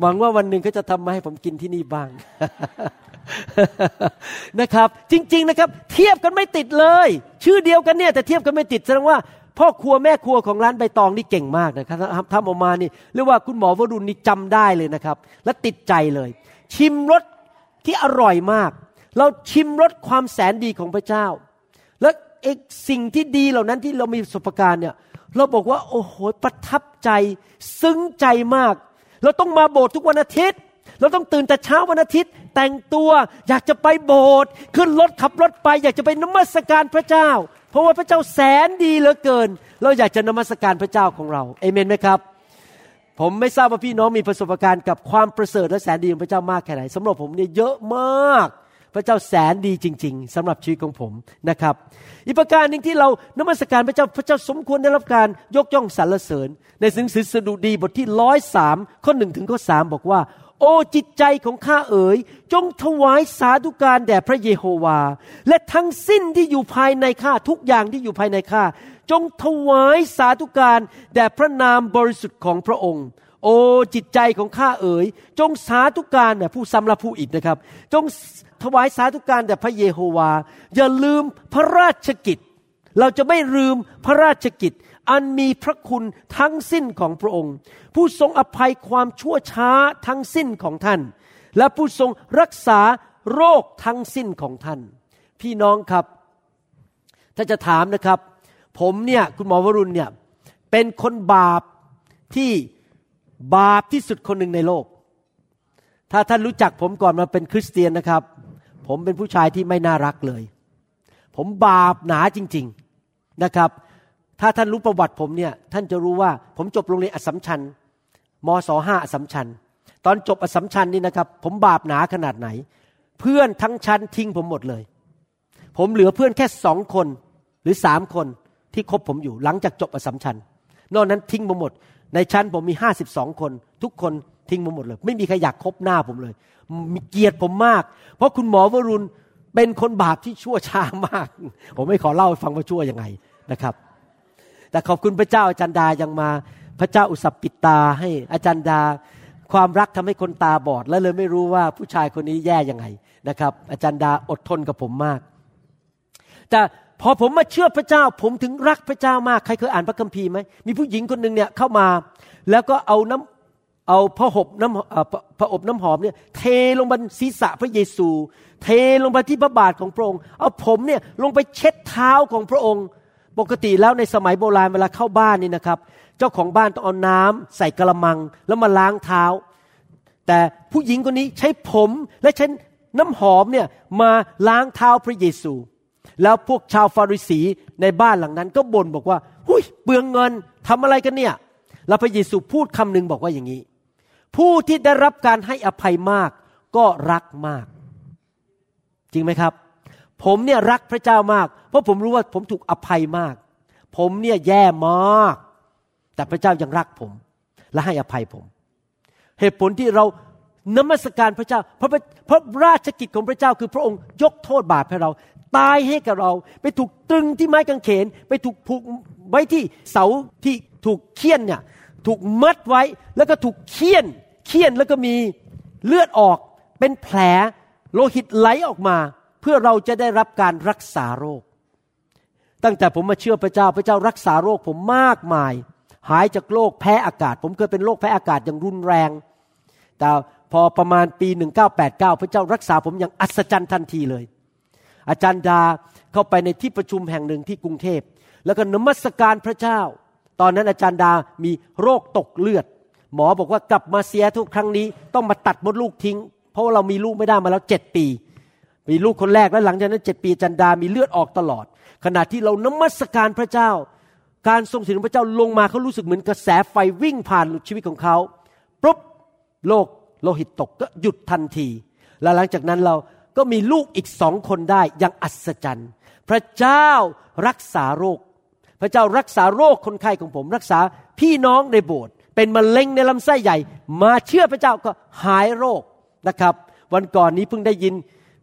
หวังว่าวันหนึ่งเขาจะทำมาให้ผมกินที่นี่บ้าง นะครับ จริง ๆนะครับ เทียบกันไม่ติดเลย ชื่อเดียวกันเนี่ย แต่เทียบกันไม่ติดแสดงว่า พ่อครัวแม่ครัวของร้านใบตองนี่เก่งมากนะครับทำออกมานี่เรียกว่าคุณหมอวรุณนี่จำได้เลยนะครับ และติดใจเลย ชิมรสที่อร่อยมาก เราชิมรสความแสนดีของพระเจ้า และเอกสิ่งที่ดีเหล่านั้นที่เรามีประสบการณ์เนี่ย เราบอกว่า โอ้โหประทับใจซึ้งใจมาก เราต้องมาโบสถ์ทุกวันอาทิตย์ เราต้องตื่นแต่เช้าวันอาทิตย์ แต่งตัวอยากจะไปโบสถ์ขึ้นรถขับรถไป อยากจะไปนมัสการพระเจ้า เพราะว่าพระเจ้าแสนดีเหลือเกิน เราอยากจะนมัสการพระเจ้าของเราเอเมนไหมครับ ผมไม่ทราบว่าพี่น้องมีประสบการณ์กับความประเสริฐและแสนดีของพระเจ้ามากแค่ไหนสำหรับผมเนี่ยเยอะมาก พระเจ้าแสนดีจริง ๆสำหรับชีวิตของผมนะครับ อีกประการหนึ่งที่เรานมัสการพระเจ้าพระเจ้าสมควรได้รับการยกย่องสรรเสริญ ในหนังสือสดุดีบทที่ร้อยสามข้อหนึ่งถึงข้อสามบอกว่า โอ้จิตใจของข้าเอ๋ย จงถวายสาธุการแด่พระเยโฮวา และทั้งสิ้นที่อยู่ภายในข้าทุกอย่างที่อยู่ภายในข้าจงถวายสาธุการแด่พระนามบริสุทธิ์ของพระองค์โอ้จิตใจของข้าเอ๋ย จงสาธุการเนี่ผู้ซ้ำและผู้อิดนะครับ จง ถวายสาธุการแด่พระเยโฮวา อย่าลืมพระราชกิจ เราจะไม่ลืมพระราชกิจ อันมีพระคุณทั้งสิ้นของพระองค์ ผู้ทรงอภัยความชั่วช้าทั้งสิ้นของท่าน และผู้ทรงรักษาโรคทั้งสิ้นของท่าน พี่น้องครับ ถ้าจะถามนะครับ ผมเนี่ยคุณหมอวรุณเนี่ยเป็นคนบาปที่บาปที่สุดคนหนึ่งในโลก ถ้าท่านรู้จักผมก่อนมาเป็นคริสเตียนนะครับ ผมเป็นผู้ชายที่ไม่น่ารักเลย ผมบาปหนาจริง ๆนะครับ ถ้าท่านรู้ประวัติผมเนี่ยท่านจะรู้ว่าผมจบโรงเรียนอสมชัญมศห้าอสมชัญตอนจบอสมชัญนี่นะครับ ผมบาปหนาขนาดไหน เพื่อนทั้งชั้นทิ้งผมหมดเลย ผมเหลือเพื่อนแค่สองคนหรือสามคนที่คบผมอยู่หลังจากจบอสมชัญนอกนั้นทิ้งผมหมด ในชั้นผมมีห้าสิบสองคน ทุกคน ทิ้งผมหมดเลย ไม่มีใครอยากคบหน้าผมเลย มีเกียรติผมมาก เพราะคุณหมอวรุณเป็นคนบาปที่ชั่วช้ามาก ผมไม่ขอเล่าให้ฟังว่าชั่วยังไงนะครับ แต่ขอบคุณพระเจ้าอาจารย์ดายังมา พระเจ้าอุสับปิดตาให้อาจารย์ดา ความรักทำให้คนตาบอด และเลยไม่รู้ว่าผู้ชายคนนี้แย่ยังไงนะครับ อาจารย์ดาอดทนกับผมมาก แต่พอผมมาเชื่อพระเจ้า ผมถึงรักพระเจ้ามาก ใครเคยอ่านพระคัมภีร์ไหมมีผู้หญิงคนหนึ่งเนี่ยเข้ามา แล้วก็เอาน้ำ เอาพระหบน้ำพระอบน้ำหอมเนี่ยเทลงบนศีรษะพระเยซู เทลงไปที่พระบาทของพระองค์ เอาผมเนี่ยลงไปเช็ดเท้าของพระองค์ ปกติแล้วในสมัยโบราณเวลาเข้าบ้านนี่นะครับ เจ้าของบ้านต้องเอาน้ำใส่กระมังแล้วมาล้างเท้า แต่ผู้หญิงคนนี้ใช้ผมและใช้น้ำหอมเนี่ยมาล้างเท้าพระเยซู แล้วพวกชาวฟาริสีในบ้านหลังนั้น ก็บ่นบอกว่า หุยเปลืองเงินทำอะไรกันเนี่ยแล้วพระเยซูพูดคำหนึ่งบอกว่าอย่างนี้ ผู้ที่ได้รับการให้อภัยมากก็รักมาก จริงไหมครับ ผมเนี่ยรักพระเจ้ามาก เพราะผมรู้ว่าผมถูกอภัยมาก ผมเนี่ยแย่มาก แต่พระเจ้ายังรักผม และให้อภัยผม เหตุผลที่เรานมัสการพระเจ้าเพราะพระราชกิจของพระเจ้าคือพระองค์ยกโทษบาปให้เรา ตายให้กับเรา ไปถูกตรึงที่ไม้กางเขน ไปถูกผูกไว้ที่เสาที่ถูกเคี่ยนเนี่ย ถูกมัดไว้แล้วก็ถูกเคี่ยนเคี่ยนแล้วก็มีเลือดออกเป็นแผลโลหิตไหลออกมา เพื่อเราจะได้รับการรักษาโรค ตั้งแต่ผมมาเชื่อพระเจ้าพระเจ้ารักษาโรคผมมากมาย หายจากโรคแพ้อากาศ ผมเคยเป็นโรคแพ้อากาศอย่างรุนแรง แต่พอประมาณปี 1989 พระเจ้ารักษาผมอย่างอัศจรรย์ทันทีเลย อาจารย์ดาเข้าไปในที่ประชุมแห่งหนึ่งที่กรุงเทพ แล้วก็นมัสการพระเจ้า ตอนนั้นอาจารย์ดามีโรคตกเลือด หมอบอกว่ากลับมาเสียทุกครั้งนี้ ต้องมาตัดมดลูกทิ้ง เพราะว่าเรามีลูกไม่ได้มาแล้วเจ็ดปี มีลูกคนแรกแล้วหลังจากนั้นเจ็ดปีอาจารย์ดามีเลือดออกตลอด ขณะที่เรานมัสการพระเจ้า การทรงสิทธิพระเจ้าลงมาเขารู้สึกเหมือนกระแสไฟวิ่งผ่านชีวิตของเขาปุ๊บโรคโลหิตตกก็หยุดทันที แล้วหลังจากนั้นเราก็มีลูกอีกสองคนได้อย่างอัศจรรย์ พระเจ้ารักษาโรค พระเจ้ารักษาโรคคนไข้ของผม รักษาพี่น้องในโบสถ์เป็นมะเร็งในลำไส้ใหญ่ มาเชื่อพระเจ้าก็หายโรคนะครับ วันก่อนนี้เพิ่งได้ยิน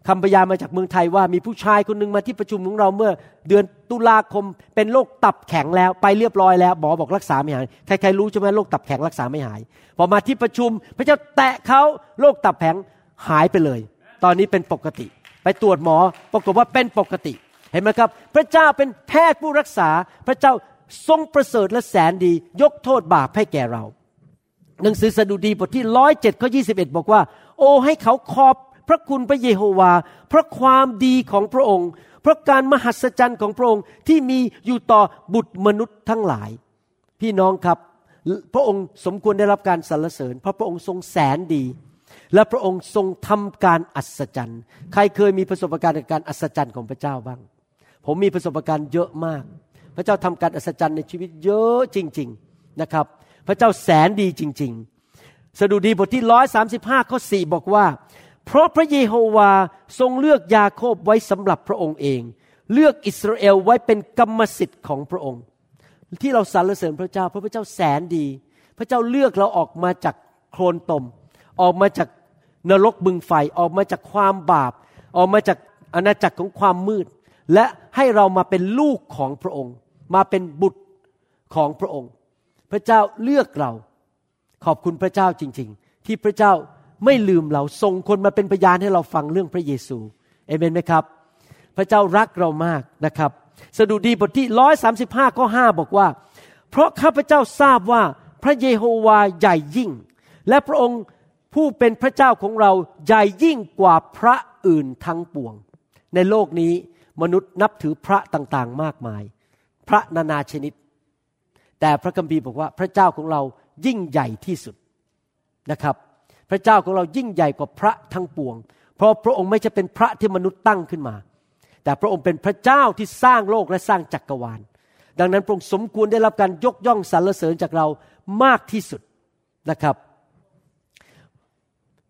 คำพยามาจากเมืองไทยว่ามีผู้ชายคนหนึ่งมาที่ประชุมของเราเมื่อเดือนตุลาคม เป็นโรคตับแข็งแล้วไปเรียบร้อยแล้วหมอบอกรักษาไม่หายใครๆรู้ใช่ไหมโรคตับแข็งรักษาไม่หาย พอมาที่ประชุม พระเจ้าแตะเขาโรคตับแข็งหายไปเลย ตอนนี้เป็นปกติ ไปตรวจหมอปรากฏว่าเป็นปกติ เห็นไหมครับ พระเจ้าเป็นแพทย์ผู้รักษา พระเจ้าทรงประเสริฐและแสนดี ยกโทษบาปให้แก่เรา หนังสือสดุดีบทที่ร้อยเจ็ดข้อยีบอกว่า โอ้ให้เขาขอบพระคุณพระเยโฮวา เพราะความดีของพระองค์ เพราะการมหัศจรรย์ของพระองค์ที่มีอยู่ต่อบุตรมนุษย์ทั้งหลาย พี่น้องครับ พระองค์สมควรได้รับการสรรเสริญ เพราะพระองค์ทรงแสนดี และพระองค์ทรงทำการอัศจรรย์ ใครเคยมีประสบการณ์ในการอัศจรรย์ของพระเจ้าบ้าง ผมมีประสบการณ์เยอะมาก พระเจ้าทำการอัศจรรย์ในชีวิตเยอะจริง ๆนะครับ พระเจ้าแสนดีจริง ๆ สดุดีบทที่ร้อยสาสิบห้าข้อสี่บอกว่า เพราะพระเยโฮวาทรงเลือกยาโคบไว้สำหรับพระองค์เอง เลือกอิสราเอลไว้เป็นกรรมสิทธิ์ของพระองค์ ที่เราสรรเสริญพระเจ้าเพราะพระเจ้าแสนดี พระเจ้าเลือกเราออกมาจากโคลนตม ออกมาจากนรกบึงไฟออกมาจากความบาป ออกมาจากอาณาจักรของความมืด และ ให้เรามาเป็นลูกของพระองค์ มาเป็นบุตรของพระองค์ พระเจ้าเลือกเรา ขอบคุณพระเจ้าจริง ๆ ที่พระเจ้าไม่ลืมเราส่งคนมาเป็นพยานให้เราฟังเรื่องพระเยซูเอเมนไหมครับ พระเจ้ารักเรามากนะครับ สดุดีบทที่ร้อยสาสิบห้าข้อห้าบอกว่า เพราะข้าพเจ้าทราบว่าพระเยโฮวาใหญ่ยิ่ง และพระองค์ผู้เป็นพระเจ้าของเราใหญ่ยิ่งกว่าพระอื่นทั้งปวง ในโลกนี้ มนุษย์นับถือพระต่างๆ มากมาย พระนานาชนิด แต่พระคัมภีร์บอกว่าพระเจ้าของเรายิ่งใหญ่ที่สุดนะครับ พระเจ้าของเรายิ่งใหญ่กว่าพระทั้งปวง เพราะพระองค์ไม่ใช่เป็นพระที่มนุษย์ตั้งขึ้นมา แต่พระองค์เป็นพระเจ้าที่สร้างโลกและสร้างจักรวาล ดังนั้นพระองค์สมควรได้รับการยกย่องสรรเสริญจากเรามากที่สุดนะครับ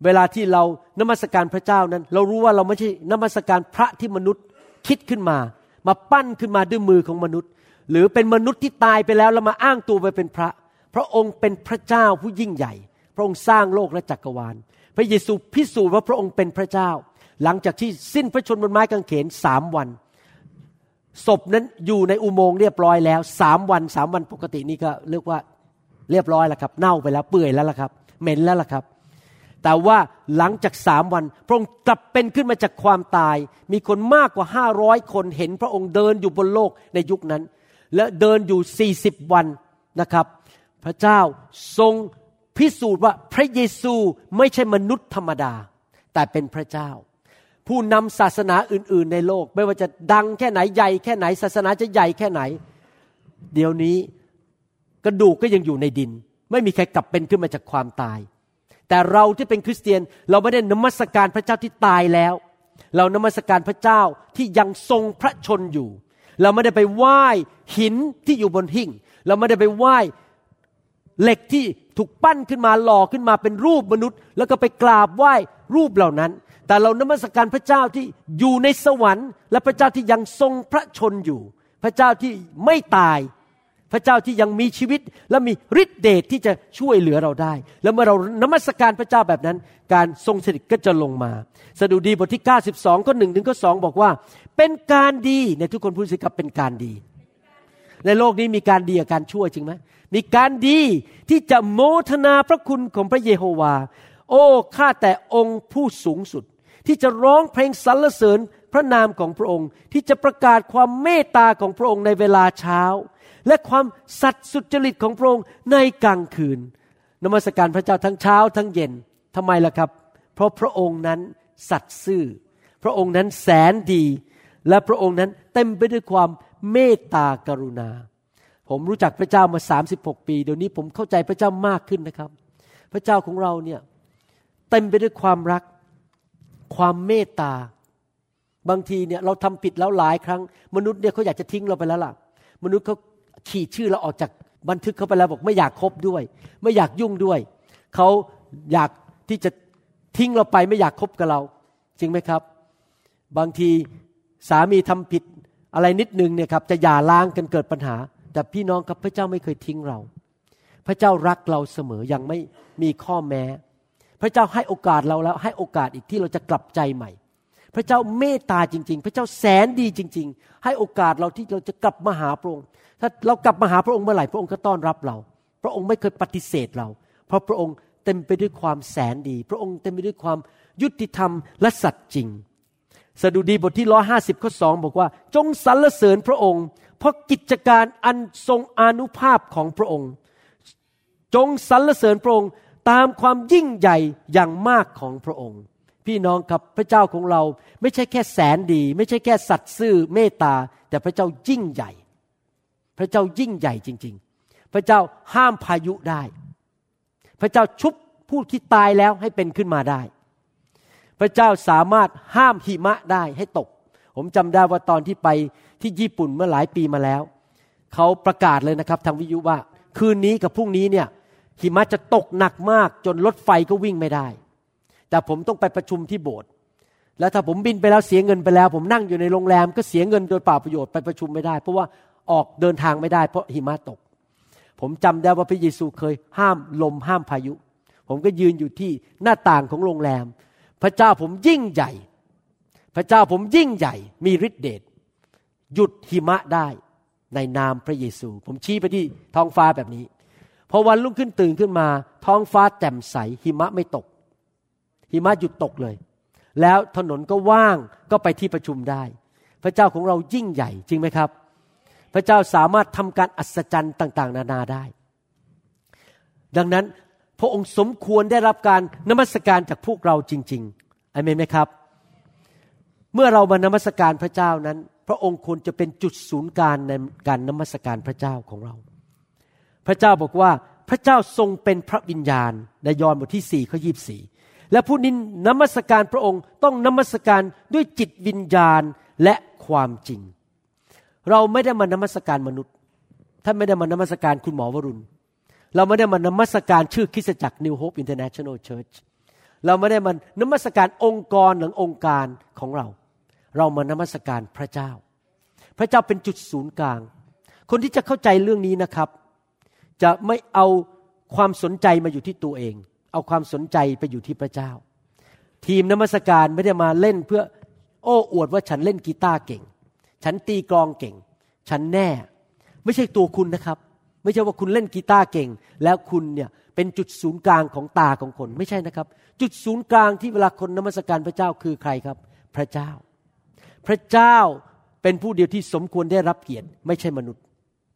เวลาที่เรานมัสการพระเจ้านั้น เรารู้ว่าเราไม่ใช่นมัสการพระที่มนุษย์ คิดขึ้นมา มาปั้นขึ้นมาด้วยมือของมนุษย์ หรือเป็นมนุษย์ที่ตายไปแล้วแล้วมาอ้างตัวไปเป็นพระ พระองค์เป็นพระเจ้าผู้ยิ่งใหญ่ พระองค์สร้างโลกและจักรวาล พระเยซูพิสูจน์ว่าพระองค์เป็นพระเจ้า หลังจากที่สิ้นพระชนม์บนไม้กางเขนสามวันศพนั้นอยู่ในอุโมงค์เรียบร้อยแล้วสามวันสามวันปกตินี่ก็เรียกว่าเรียบร้อยแล้วครับ เน่าไปแล้วเปื่อยแล้วล่ะครับ เหม็นแล้วล่ะครับ แต่ว่าหลังจากสามวัน พระองค์กลับเป็นขึ้นมาจากความตาย มีคนมากกว่าห้าร้อยคนเห็นพระองค์เดินอยู่บนโลกในยุคนั้น และเดินอยู่สี่สิบวันนะครับ พระเจ้าทรงพิสูจน์ว่าพระเยซูไม่ใช่มนุษย์ธรรมดา แต่เป็นพระเจ้า ผู้นำศาสนาอื่น ๆ ในโลก ไม่ว่าจะดังแค่ไหนใหญ่แค่ไหนศาสนาจะใหญ่แค่ไหน เดี๋ยวนี้กระดูกก็ยังอยู่ในดิน ไม่มีใครกลับเป็นขึ้นมาจากความตาย แต่เราที่เป็นคริสเตียนเราไม่ได้นมัสการพระเจ้าที่ตายแล้ว เรานมัสการพระเจ้าที่ยังทรงพระชนอยู่ เราไม่ได้ไปไหว้หินที่อยู่บนหิ่ง เราไม่ได้ไปไหว้เหล็กที่ถูกปั้นขึ้นมาหล่อขึ้นมาเป็นรูปมนุษย์ แล้วก็ไปกราบไหว้รูปเหล่านั้น แต่เรานมัสการพระเจ้าที่อยู่ในสวรรค์ และพระเจ้าที่ยังทรงพระชนอยู่ พระเจ้าที่ไม่ตาย พระเจ้าที่ยังมีชีวิตและมีฤทธิเดชที่จะช่วยเหลือเราได้ แล้วเมื่อเรานมัสการพระเจ้าแบบนั้น การทรงสถิตก็จะลงมา สดุดีบทที่ 92ข้อหนึ่งถึงข้อสองบอกว่า เป็นการดีในทุกคนพูดสิครับเป็นการดี ในโลกนี้มีการดีกับการชั่วจริงไหมมีการดีที่จะโมทนาพระคุณของพระเยโฮวา โอ้ข้าแต่องค์ผู้สูงสุด ที่จะร้องเพลงสรรเสริญพระนามของพระองค์ ที่จะประกาศความเมตตาของพระองค์ในเวลาเช้า และความสัตย์สุจริตของพระองค์ในกลางคืน นมัสการพระเจ้าทั้งเช้าทั้งเย็นทำไมล่ะครับ เพราะพระองค์นั้นสัตย์ซื่อ พระองค์นั้นแสนดี และพระองค์นั้นเต็มไปด้วยความเมตตากรุณา ผมรู้จักพระเจ้ามาสามสิบหกปี เดี๋ยวนี้ผมเข้าใจพระเจ้ามากขึ้นนะครับ พระเจ้าของเราเนี่ยเต็มไปด้วยความรัก ความเมตตา บางทีเนี่ยเราทำผิดแล้วหลายครั้ง มนุษย์เนี่ยเขาอยากจะทิ้งเราไปแล้วล่ะ มนุษย์เขา ขีดชื่อเราออกจากบันทึกเขาไปแล้วบอกไม่อยากคบด้วย ไม่อยากยุ่งด้วย เขาอยากที่จะทิ้งเราไปไม่อยากคบกับเรา จริงไหมครับ บางทีสามีทำผิดอะไรนิดนึงเนี่ยครับจะหย่าร้างกันเกิดปัญหา แต่พี่น้องครับพระเจ้าไม่เคยทิ้งเรา พระเจ้ารักเราเสมอยังไม่มีข้อแม้ พระเจ้าให้โอกาสเราแล้วให้โอกาสอีกที่เราจะกลับใจใหม่ พระเจ้าเมตตาจริง ๆ พระเจ้าแสนดีจริง ๆ ให้โอกาสเราที่เราจะกลับมาหาพระองค์ ถ้าเรากลับมาหาพระองค์เมื่อไหร่พระองค์ก็ต้อนรับเรา พระองค์ไม่เคยปฏิเสธเรา เพราะพระองค์เต็มไปด้วยความแสนดี พระองค์เต็มไปด้วยความยุติธรรมและสัตย์จริง สดุดีบทที่ร้อห้าสิบข้อสองบอกว่า จงสรรเสริญพระองค์ เพราะกิจการอันทรงอนุภาพของพระองค์ จงสรรเสริญพระองค์ตามความยิ่งใหญ่อย่างมากของพระองค์ พี่น้องครับพระเจ้าของเราไม่ใช่แค่แสนดี ไม่ใช่แค่สัตย์ซื่อเมตตา แต่พระเจ้ายิ่งใหญ่ พระเจ้ายิ่งใหญ่จริง ๆ พระเจ้าห้ามพายุได้ พระเจ้าชุบผู้ที่ตายแล้วให้เป็นขึ้นมาได้ พระเจ้าสามารถห้ามหิมะได้ให้ตก ผมจำได้ว่าตอนที่ไปที่ญี่ปุ่นเมื่อหลายปีมาแล้ว เขาประกาศเลยนะครับ ทางวิทยุว่า คืนนี้กับพรุ่งนี้เนี่ยหิมะจะตกหนักมากจนรถไฟก็วิ่งไม่ได้ แต่ผมต้องไปประชุมที่โบสถ์แล้วถ้าผมบินไปแล้วเสียเงินไปแล้ว ผมนั่งอยู่ในโรงแรมก็เสียเงินโดยเปล่าประโยชน์ไปประชุมไม่ได้ เพราะว่าออกเดินทางไม่ได้ เพราะหิมะตก ผมจำได้ว่าพระเยซูเคยห้ามลมห้ามพายุ ผมก็ยืนอยู่ที่หน้าต่างของโรงแรม พระเจ้าผมยิ่งใหญ่ พระเจ้าผมยิ่งใหญ่ มีฤทธิเดชหยุดหิมะได้ในนามพระเยซู ผมชี้ไปที่ท้องฟ้าแบบนี้พอวันรุ่งขึ้นตื่นขึ้นมา ท้องฟ้าแจ่มใสหิมะไม่ตก หิมะหยุดตกเลย แล้วถนนก็ว่างก็ไปที่ประชุมได้ พระเจ้าของเรายิ่งใหญ่จริงไหมครับ พระเจ้าสามารถทำการอัศจรรย์ต่าง ๆ นานาได้ ดังนั้นพระองค์สมควรได้รับการนมัสการจากพวกเราจริงๆอเมนไหมครับ เมื่อเรามานมัสการพระเจ้านั้น พระองค์ควรจะเป็นจุดศูนย์กลางในการนมัสการพระเจ้าของเรา พระเจ้าบอกว่าพระเจ้าทรงเป็นพระวิญญาณในยอห์นบทที่สี่ข้อยีบสี่ และผู้นี้นมัสการพระองค์ต้องนมัสการด้วยจิตวิญญาณและความจริง เราไม่ได้มานมัสการมนุษย์ ท่านไม่ได้มานมัสการคุณหมอวรุณ เราไม่ได้มานมัสการชื่อคริสตจักร New Hope International Church เราไม่ได้มานมัสการองค์กรหรือองค์การของเรา เรามานมัสการพระเจ้า พระเจ้าเป็นจุดศูนย์กลาง คนที่จะเข้าใจเรื่องนี้นะครับ จะไม่เอาความสนใจมาอยู่ที่ตัวเอง เอาความสนใจไปอยู่ที่พระเจ้า ทีมนมัสการไม่ได้มาเล่นเพื่อ โอ้อวดว่าฉันเล่นกีตาร์เก่ง ฉันตีกลองเก่ง ฉันแน่ ไม่ใช่ตัวคุณนะครับ ไม่ใช่ว่าคุณเล่นกีตาร์เก่ง แล้วคุณเนี่ยเป็นจุดศูนย์กลางของตาของคนไม่ใช่นะครับ จุดศูนย์กลางที่เวลาคนนมัสการพระเจ้าคือใครครับ พระเจ้า พระเจ้าเป็นผู้เดียวที่สมควรได้รับเกียรติไม่ใช่มนุษย์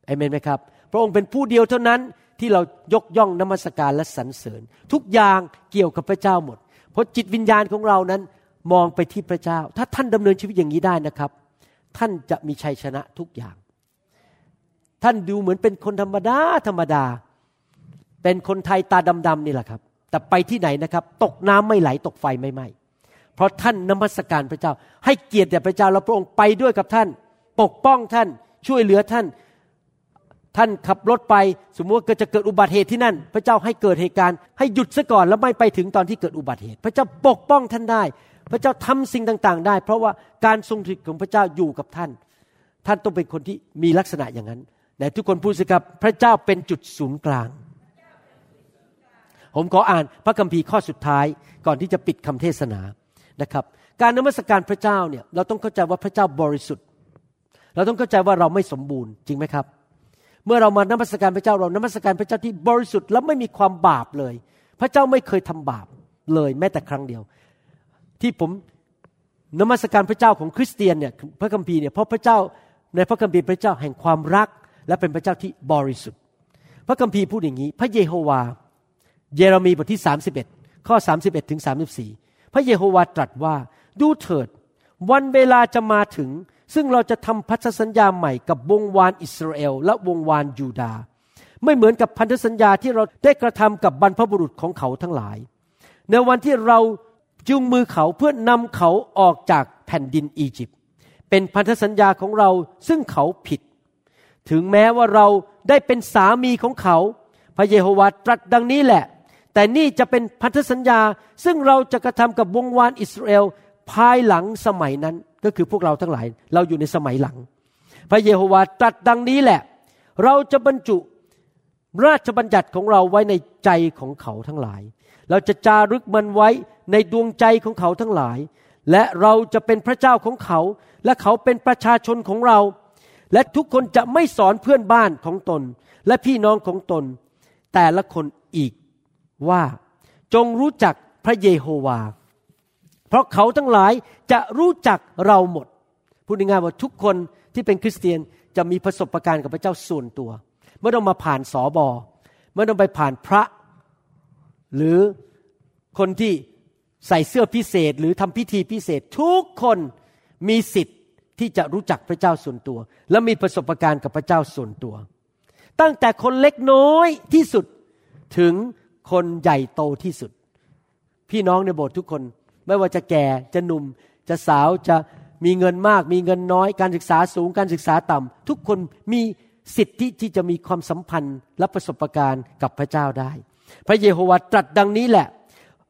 เอเมนไหมครับ พระองค์เป็นผู้เดียวเท่านั้น ที่เรายกย่องนมัสการและสรรเสริญ ทุกอย่างเกี่ยวกับพระเจ้าหมด เพราะจิตวิญญาณของเรานั้นมองไปที่พระเจ้า ถ้าท่านดำเนินชีวิตอย่างนี้ได้นะครับ ท่านจะมีชัยชนะทุกอย่าง ท่านดูเหมือนเป็นคนธรรมดาธรรมดา เป็นคนไทยตาดำๆนี่แหละครับ แต่ไปที่ไหนนะครับ ตกน้ำไม่ไหลตกไฟไม่ไหม้เพราะท่านนมัสการพระเจ้า ให้เกียรติแด่พระเจ้าแล้วพระองค์ไปด้วยกับท่าน ปกป้องท่านช่วยเหลือท่าน ท่านขับรถไปสมมติว่าเกิดจะเกิดอุบัติเหตุที่นั่น พระเจ้าให้เกิดเหตุการณ์ให้หยุดซะก่อนแล้วไม่ไปถึงตอนที่เกิดอุบัติเหตุ พระเจ้าปกป้องท่านได้ พระเจ้าทำสิ่งต่างๆ ได้ เพราะว่าการทรงถิตของพระเจ้าอยู่กับท่าน ท่านต้องเป็นคนที่มีลักษณะอย่างนั้นแต่ทุกคนพูดสิครับพระเจ้าเป็นจุดศูนย์กลาง ผมขออ่านพระคัมภีร์ข้อสุดท้ายก่อนที่จะปิดคำเทศนานะครับ การนมัสการพระเจ้าเนี่ยเราต้องเข้าใจว่าพระเจ้าบริสุทธิ์ เราต้องเข้าใจว่าเราไม่สมบูรณ์จริงไหมครับ เมื่อเรามานมัสการพระเจ้าเรานมัสการพระเจ้าที่บริสุทธิ์และไม่มีความบาปเลย พระเจ้าไม่เคยทำบาปเลยแม้แต่ครั้งเดียว ที่ผมนมัสการพระเจ้าของคริสเตียนเนี่ยพระคัมภีร์เนี่ยเพราะพระเจ้าในพระคัมภีร์พระเจ้าแห่งความรัก และเป็นพระเจ้าที่บริสุทธิ์ พระคัมภีร์พูดอย่างนี้ พระเยโฮวา เยเรมีบทที่ 31 ข้อ 31ถึง34 พระเยโฮวาตรัสว่าดูเถิด วันเวลาจะมาถึง ซึ่งเราจะทำพันธสัญญาใหม่กับวงวานอิสราเอลและวงวานยูดา ไม่เหมือนกับพันธสัญญาที่เราได้กระทำกับบรรพบุรุษของเขาทั้งหลาย ในวันที่เราจุงมือเขาเพื่อนำเขาออกจากแผ่นดินอียิปต์เป็นพันธสัญญาของเราซึ่งเขาผิด ถึงแม้ว่าเราได้เป็นสามีของเขา พระเยโฮวาตรัสดังนี้แหละ แต่นี่จะเป็นพันธสัญญาซึ่งเราจะกระทำกับวงวานอิสราเอลภายหลังสมัยนั้น ก็คือพวกเราทั้งหลาย เราอยู่ในสมัยหลัง พระเยโฮวาตรัสดังนี้แหละ เราจะบรรจุราชบัญญัติของเราไว้ในใจของเขาทั้งหลาย เราจะจารึกมันไว้ในดวงใจของเขาทั้งหลาย และเราจะเป็นพระเจ้าของเขา และเขาเป็นประชาชนของเรา และทุกคนจะไม่สอนเพื่อนบ้านของตน และพี่น้องของตน แต่ละคนอีกว่าจงรู้จักพระเยโฮวา เพราะเขาทั้งหลายจะรู้จักเราหมด พูดง่ายๆว่าทุกคนที่เป็นคริสเตียนจะมีประสบการณ์กับพระเจ้าส่วนตัวไม่ต้องมาผ่านสอบอไม่ต้องไปผ่านพระ หรือคนที่ใส่เสื้อพิเศษ หรือทำพิธีพิเศษ ทุกคนมีสิทธิ์ที่จะรู้จักพระเจ้าส่วนตัว และมีประสบการณ์กับพระเจ้าส่วนตัว ตั้งแต่คนเล็กน้อยที่สุดถึงคนใหญ่โตที่สุด พี่น้องในโบสถ์ทุกคน ไม่ว่าจะแก่จะหนุ่ม จะสาวจะมีเงินมาก มีเงินน้อย การศึกษาสูงการศึกษาต่ำทุกคนมีสิทธิที่จะมีความสัมพันธ์และประสบการณ์กับพระเจ้าได้ พระเยโฮวาตรัสดังนี้แหละ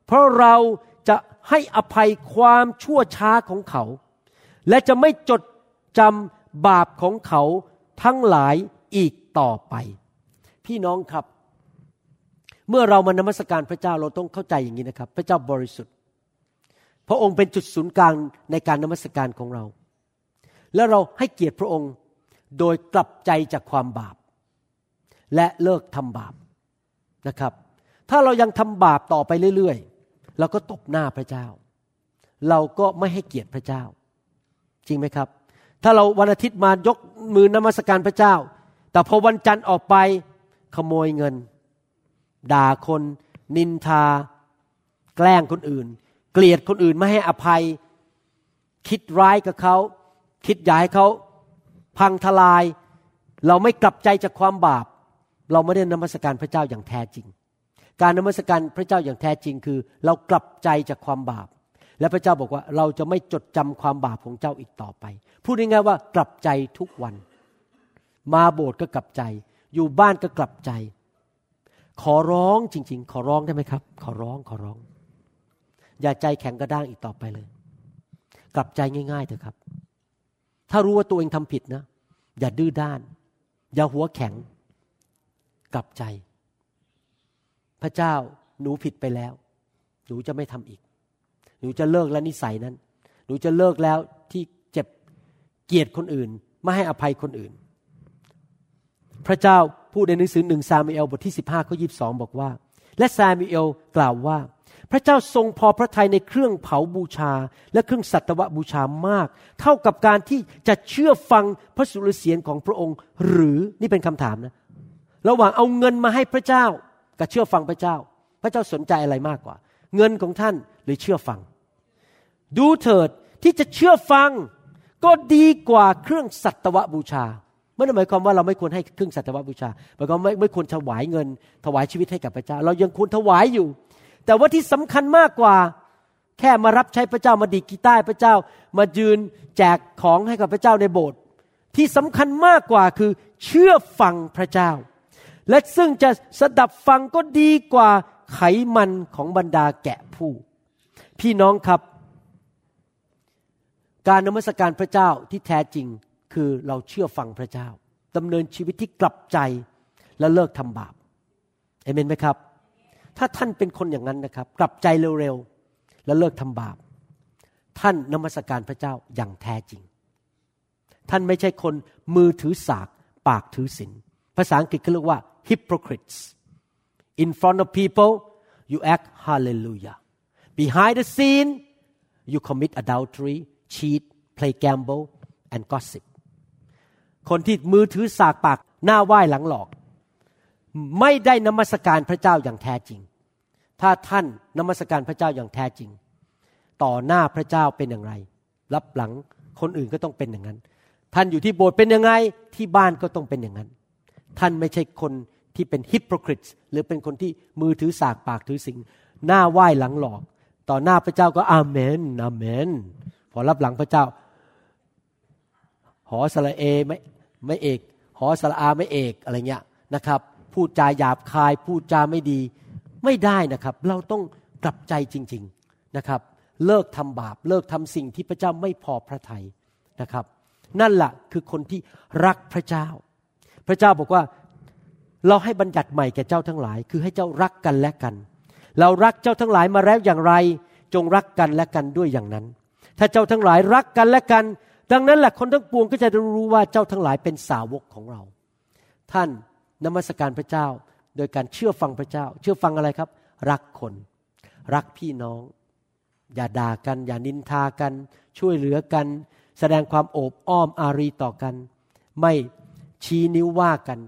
เพราะเราจะให้อภัยความชั่วช้าของเขา และจะไม่จดจำบาปของเขาทั้งหลายอีกต่อไป พี่น้องครับ เมื่อเรามานมัสการพระเจ้าเราต้องเข้าใจอย่างนี้นะครับ พระเจ้าบริสุทธิ์ พระองค์เป็นจุดศูนย์กลางในการนมัสการของเรา และเราให้เกียรติพระองค์โดยกลับใจจากความบาป และเลิกทำบาปนะครับ ถ้าเรายังทำบาปต่อไปเรื่อยๆ เราก็ตบหน้าพระเจ้า เราก็ไม่ให้เกียรติพระเจ้า จริงไหมครับ ถ้าเราวันอาทิตย์มายกมือนมัสการพระเจ้า แต่พอวันจันทร์ออกไปขโมยเงิน ด่าคน นินทา แกล้งคนอื่น เกลียดคนอื่นไม่ให้อภัย คิดร้ายกับเขา คิดอยากให้เขาพังทลาย เราไม่กลับใจจากความบาป เราไม่ได้นมัสการพระเจ้าอย่างแท้จริง การนมัสการพระเจ้าอย่างแท้จริงคือ เรากลับใจจากความบาป และพระเจ้าบอกว่าเราจะไม่จดจำความบาปของเจ้าอีกต่อไป พูดง่ายๆว่ากลับใจทุกวัน มาโบสถ์ก็กลับใจ อยู่บ้านก็กลับใจ ขอร้องจริง ๆ ขอร้องได้ไหมครับ ขอร้องขอร้อง อย่าใจแข็งกระด้างอีกต่อไปเลย กลับใจง่ายๆเถอะครับ ถ้ารู้ว่าตัวเองทำผิดนะ อย่าดื้อด้าน อย่าหัวแข็ง กลับใจ พระเจ้าหนูผิดไปแล้ว หนูจะไม่ทำอีก หนูจะเลิกแล้วนิสัยนั้น หนูจะเลิกแล้วที่เจ็บเกลียดคนอื่น ไม่ให้อภัยคนอื่น พระเจ้าพูดในหนังสือหนึ่งซามูเอลบทที่ 15ข้อยีบอกว่า และซามูเอลกล่าวว่า พระเจ้าทรงพอพระทัยในเครื่องเผาบูชา และเครื่องสัตวบูชามาก เท่ากับการที่จะเชื่อฟังพระสุรเสียงของพระองค์ หรือนี่เป็นคำถามนะระหว่างเอาเงินมาให้พระเจ้ากับเชื่อฟังพระเจ้า พระเจ้าสนใจอะไรมากกว่า เงินของท่านหรือเชื่อฟัง ดูเถิดที่จะเชื่อฟังก็ดีกว่าเครื่องสัตวบูชาไม่ได้หมายความว่าเราไม่ควรให้เครื่องสัตวบูชาหมายความไม่ไม่ควรถวายเงิน ถวายชีวิตให้กับพระเจ้า เรายังควรถวายอยู่ แต่ว่าที่สำคัญมากกว่า แค่มารับใช้พระเจ้ามาดีกีตาร์พระเจ้ามายืนแจกของให้กับพระเจ้าในโบสถ์ที่สำคัญมากกว่าคือเชื่อฟังพระเจ้า และซึ่งจะสดับฟังก็ดีกว่าไขมันของบรรดาแกะผู้ พี่น้องครับ การนมัสการพระเจ้าที่แท้จริงคือเราเชื่อฟังพระเจ้าดำเนินชีวิตที่กลับใจและเลิกทำบาปเอเมนไหมครับ ถ้าท่านเป็นคนอย่างนั้นนะครับ กลับใจเร็วๆ และเลิกทำบาป ท่านนมัสการพระเจ้าอย่างแท้จริง ท่านไม่ใช่คนมือถือสาก ปากถือศีลภาษาอังกฤษเขาเรียกว่า hypocrites in front of people you act hallelujah behind the scene you commit adultery cheat play gamble and gossip คนที่มือถือสากปากหน้าไหว้หลังหลอก ไม่ได้นมัสการพระเจ้าอย่างแท้จริง ถ้าท่านนมัสการพระเจ้าอย่างแท้จริง ต่อหน้าพระเจ้าเป็นอย่างไร รับหลังคนอื่นก็ต้องเป็นอย่างนั้น ท่านอยู่ที่โบสถ์เป็นยังไงที่บ้านก็ต้องเป็นอย่างนั้น ท่านไม่ใช่คนที่เป็นฮิปโปคริตหรือเป็นคนที่มือถือสากปากถือสิงหน้าไหว้หลังหลอก ต่อหน้าพระเจ้าก็อาเมนอาเมน พอรับหลังพระเจ้า หอสระเอไม่ไม่เอก หอสระอาไม่เอกอะไรเงี้ยนะครับ พูดจาหยาบคายพูดจาไม่ดี ไม่ได้นะครับ เราต้องกลับใจจริง ๆนะครับ เลิกทำบาป เลิกทำสิ่งที่พระเจ้าไม่พอพระทัยนะครับ นั่นแหละคือคนที่รักพระเจ้า พระเจ้าบอกว่าเราให้บัญญัติใหม่แก่เจ้าทั้งหลาย คือให้เจ้ารักกันและกัน เรารักเจ้าทั้งหลายมาแล้วอย่างไร จงรักกันและกันด้วยอย่างนั้น ถ้าเจ้าทั้งหลายรักกันและกัน ดังนั้นแหละคนทั้งปวงก็จะรู้ว่าเจ้าทั้งหลายเป็นสาวกของเรา ท่าน นมัสการพระเจ้า โดยการเชื่อฟังพระเจ้า เชื่อฟังอะไรครับ รักคน รักพี่น้อง อย่าด่ากัน อย่านินทากัน ช่วยเหลือกัน แสดงความโอบอ้อมอารีต่อกัน ไม่ชี้นิ้วว่ากัน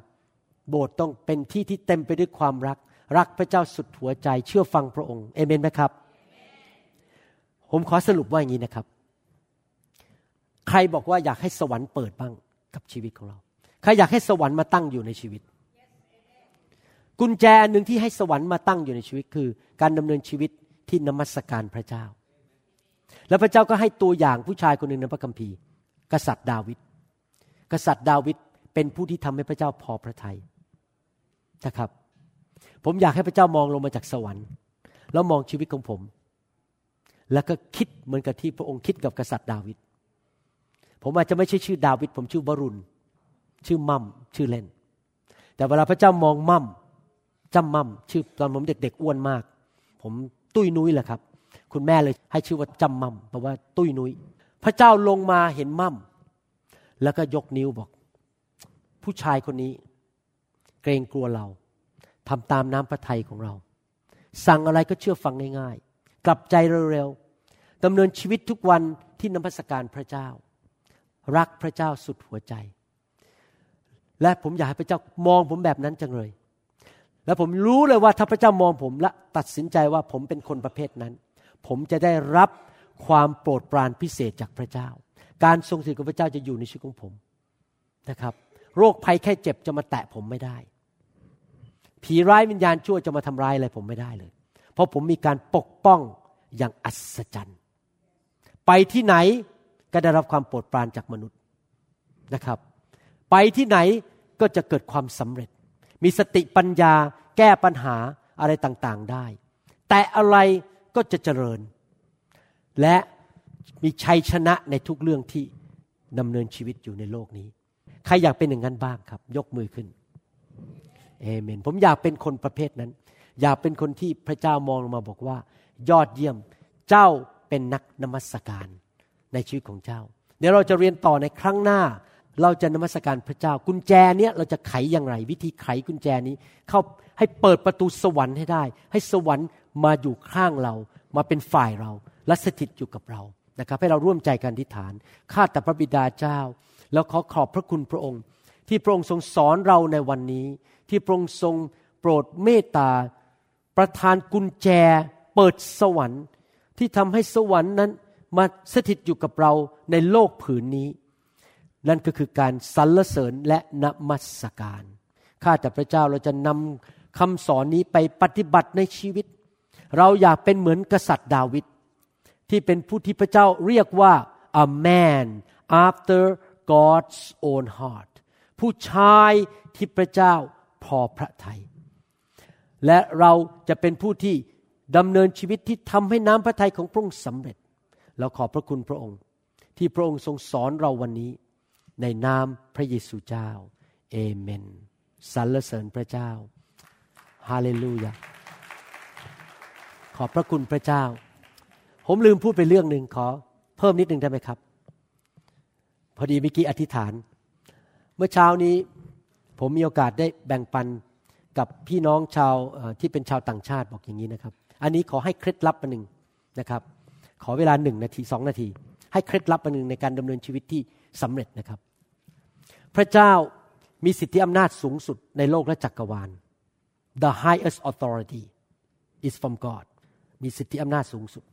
โบสถ์ต้องเป็นที่ที่เต็มไปด้วยความรัก รักพระเจ้าสุดหัวใจ เชื่อฟังพระองค์เอเมนไหมครับ ผมขอสรุปว่าอย่างนี้นะครับ ใครบอกว่าอยากให้สวรรค์เปิดบ้างกับชีวิตของเรา ใครอยากให้สวรรค์มาตั้งอยู่ในชีวิต กุญแจหนึ่งที่ให้สวรรค์มาตั้งอยู่ในชีวิตคือ การดำเนินชีวิตที่นมัสการพระเจ้า แล้วพระเจ้าก็ให้ตัวอย่างผู้ชายคนหนึ่งในพระคัมภีร์ กษัตริย์ดาวิดกษัตริย์ดาวิดเป็นผู้ที่ทำให้พระเจ้าพอพระทยัยนะครับ ผมอยากให้พระเจ้ามองลงมาจากสวรรค์ แล้วมองชีวิตของผม แล้วก็คิดเหมือนกับที่พระองค์คิดกับกษัตริย์ดาวิดผมอาจจะไม่ใช่ชื่อดาวิดผมชื่อวรุณ ชื่อมั่มชื่อเล่น แต่เวลาพระเจ้ามองมั่ม จำมั่มชื่อตอนผมเด็กๆอ้วนมาก ผมตุ้ยนุ้ยแหละครับ คุณแม่เลยให้ชื่อว่าจำมั่มเพราะว่าตุ้ยนุ้ยพระเจ้าลงมาเห็นมั่มแล้วก็ยกนิ้วบอก ผู้ชายคนนี้ เกรงกลัวเราทำตามน้ำพระทัยของเรา สั่งอะไรก็เชื่อฟังง่ายๆ กลับใจเร็วๆดำเนินชีวิตทุกวันที่นมัสการพระเจ้า รักพระเจ้าสุดหัวใจ และผมอยากให้พระเจ้ามองผมแบบนั้นจังเลย และผมรู้เลยว่าถ้าพระเจ้ามองผมและตัดสินใจว่าผมเป็นคนประเภทนั้น ผมจะได้รับความโปรดปรานพิเศษจากพระเจ้า การทรงสิทธิ์ของพระเจ้าจะอยู่ในชีวิตของผมนะครับ โรคภัยแค่เจ็บจะมาแตะผมไม่ได้ ผีร้ายวิญญาณชั่วจะมาทำร้ายอะไรผมไม่ได้เลย เพราะผมมีการปกป้องอย่างอัศจรรย์ ไปที่ไหนก็ได้รับความโปรดปรานจากมนุษย์นะครับ ไปที่ไหนก็จะเกิดความสำเร็จ มีสติปัญญาแก้ปัญหาอะไรต่างๆได้ แต่อะไรก็จะเจริญ และมีชัยชนะในทุกเรื่องที่ดำเนินชีวิตอยู่ในโลกนี้ ใครอยากเป็นอย่างนั้นบ้างครับ ยกมือขึ้นเอเมน ผมอยากเป็นคนประเภทนั้น อยากเป็นคนที่พระเจ้ามองลงมาบอกว่า ยอดเยี่ยมเจ้าเป็นนักนมัสการในชีวิตของเจ้า เดี๋ยวเราจะเรียนต่อในครั้งหน้า เราจะนมัสการพระเจ้า กุญแจเนี้ยเราจะไขอย่างไร วิธีไขกุญแจนี้ เข้าให้เปิดประตูสวรรค์ให้ได้ ให้สวรรค์มาอยู่ข้างเรา มาเป็นฝ่ายเรา และสถิตอยู่กับเรานะครับ ให้เราร่วมใจกันทิฏฐานข้าแต่พระบิดาเจ้า แล้วขอขอบพระคุณพระองค์ ที่พระองค์ทรงสอนเราในวันนี้ ที่พระองค์ทรงโปรดเมตตา ประทานกุญแจ เปิดสวรรค์ ที่ทำให้สวรรค์นั้นมาสถิตอยู่กับเราในโลกผืนนี้ นั่นก็คือการสรรเสริญและนมัสการ ข้าแต่พระเจ้าเราจะนำคำสอนนี้ไปปฏิบัติในชีวิต เราอยากเป็นเหมือนกษัตริย์ดาวิดที่เป็นผู้ที่พระเจ้าเรียกว่า a man after God's own heart ผู้ชายที่พระเจ้าพอพระทยัยและเราจะเป็นผู้ที่ดำเนินชีวิตที่ทำให้น้ำพระทัยของพระองค์สำเร็จ เราขอบพระคุณพระองค์ ที่พระองค์ทรงสอนเราวันนี้ ในนามพระเยซูเจ้าเอเมนสรรเสริญพระเจ้าฮาเลลูยาขอบพระคุณพระเจ้า ผมลืมพูดไปเรื่องหนึ่งขอ เพิ่มนิดหนึ่งได้ไหมครับ พอดีเมื่อกี้อธิษฐาน เมื่อเช้านี้ ผมมีโอกาสได้แบ่งปันกับพี่น้องชาวที่เป็นชาวต่างชาติบอกอย่างนี้นะครับ อันนี้ขอให้เคล็ดลับมาหนึ่งนะครับ ขอเวลาหนึ่งนาทีสองนาที ให้เคล็ดลับมาหนึ่งในการดำเนินชีวิตที่ สำเร็จนะครับ พระเจ้ามีสิทธิอำนาจสูงสุดในโลกและจักรวาล the highest authority is from God มีสิทธิอำนาจสูงสุด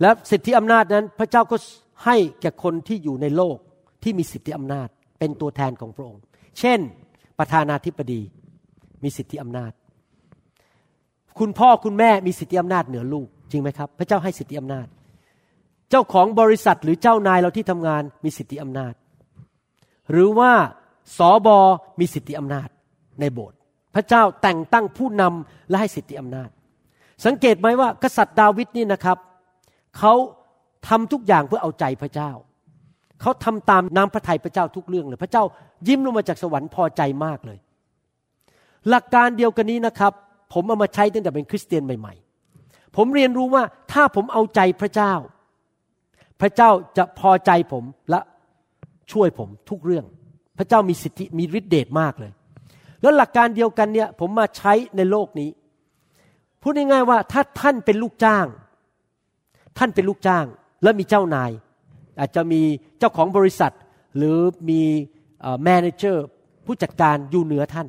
และสิทธิอำนาจนั้นพระเจ้าก็ให้แก่คนที่อยู่ในโลกที่มีสิทธิอำนาจเป็นตัวแทนของพระองค์ เช่น ประธานาธิบดีมีสิทธิอำนาจ คุณพ่อคุณแม่มีสิทธิอำนาจเหนือลูกจริงไหมครับ พระเจ้าให้สิทธิอำนาจ เจ้าของบริษัทหรือเจ้านายเราที่ทำงานมีสิทธิอำนาจ หรือว่าสอบอมีสิทธิอำนาจในโบสถ์พระเจ้าแต่งตั้งผู้นำและให้สิทธิอำนาจ สังเกตไหมว่ากษัตริย์ดาวิดนี่นะครับเขาทำทุกอย่างเพื่อเอาใจพระเจ้าเขาทำตามน้ำพระทัยพระเจ้าทุกเรื่องเลยพระเจ้ายิ้มลงมาจากสวรรค์พอใจมากเลย หลักการเดียวกันนี้นะครับ ผมเอามาใช้ตั้งแต่เป็นคริสเตียนใหม่ ๆ ผมเรียนรู้ว่าถ้าผมเอาใจพระเจ้า พระเจ้าจะพอใจผมและช่วยผมทุกเรื่อง พระเจ้ามีสิทธิมีฤทธิเดชมากเลย แล้วหลักการเดียวกันเนี่ยผมมาใช้ในโลกนี้ พูดง่ายๆว่าถ้าท่านเป็นลูกจ้าง ท่านเป็นลูกจ้าง และมีเจ้านาย อาจจะมีเจ้าของบริษัท หรือมีแมเนเจอร์ผู้จัดการอยู่เหนือท่าน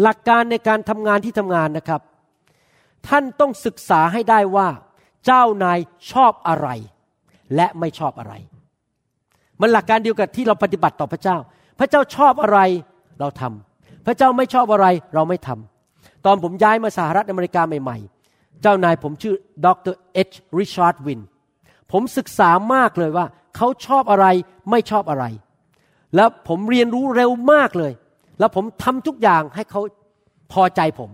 หลักการในการทำงานที่ทำงานนะครับ ท่านต้องศึกษาให้ได้ว่า เจ้านายชอบอะไร และไม่ชอบอะไร มันหลักการเดียวกับที่เราปฏิบัติต่อพระเจ้า พระเจ้าชอบอะไรเราทำพระเจ้าไม่ชอบอะไรเราไม่ทำตอนผมย้ายมาสหรัฐอเมริกาใหม่ๆ เจ้านายผมชื่อดรเอชริชาร์ดวินผมศึกษามากเลยว่า เขาชอบอะไรไม่ชอบอะไร แล้วผมเรียนรู้เร็วมากเลย แล้วผมทำทุกอย่างให้เขาพอใจผม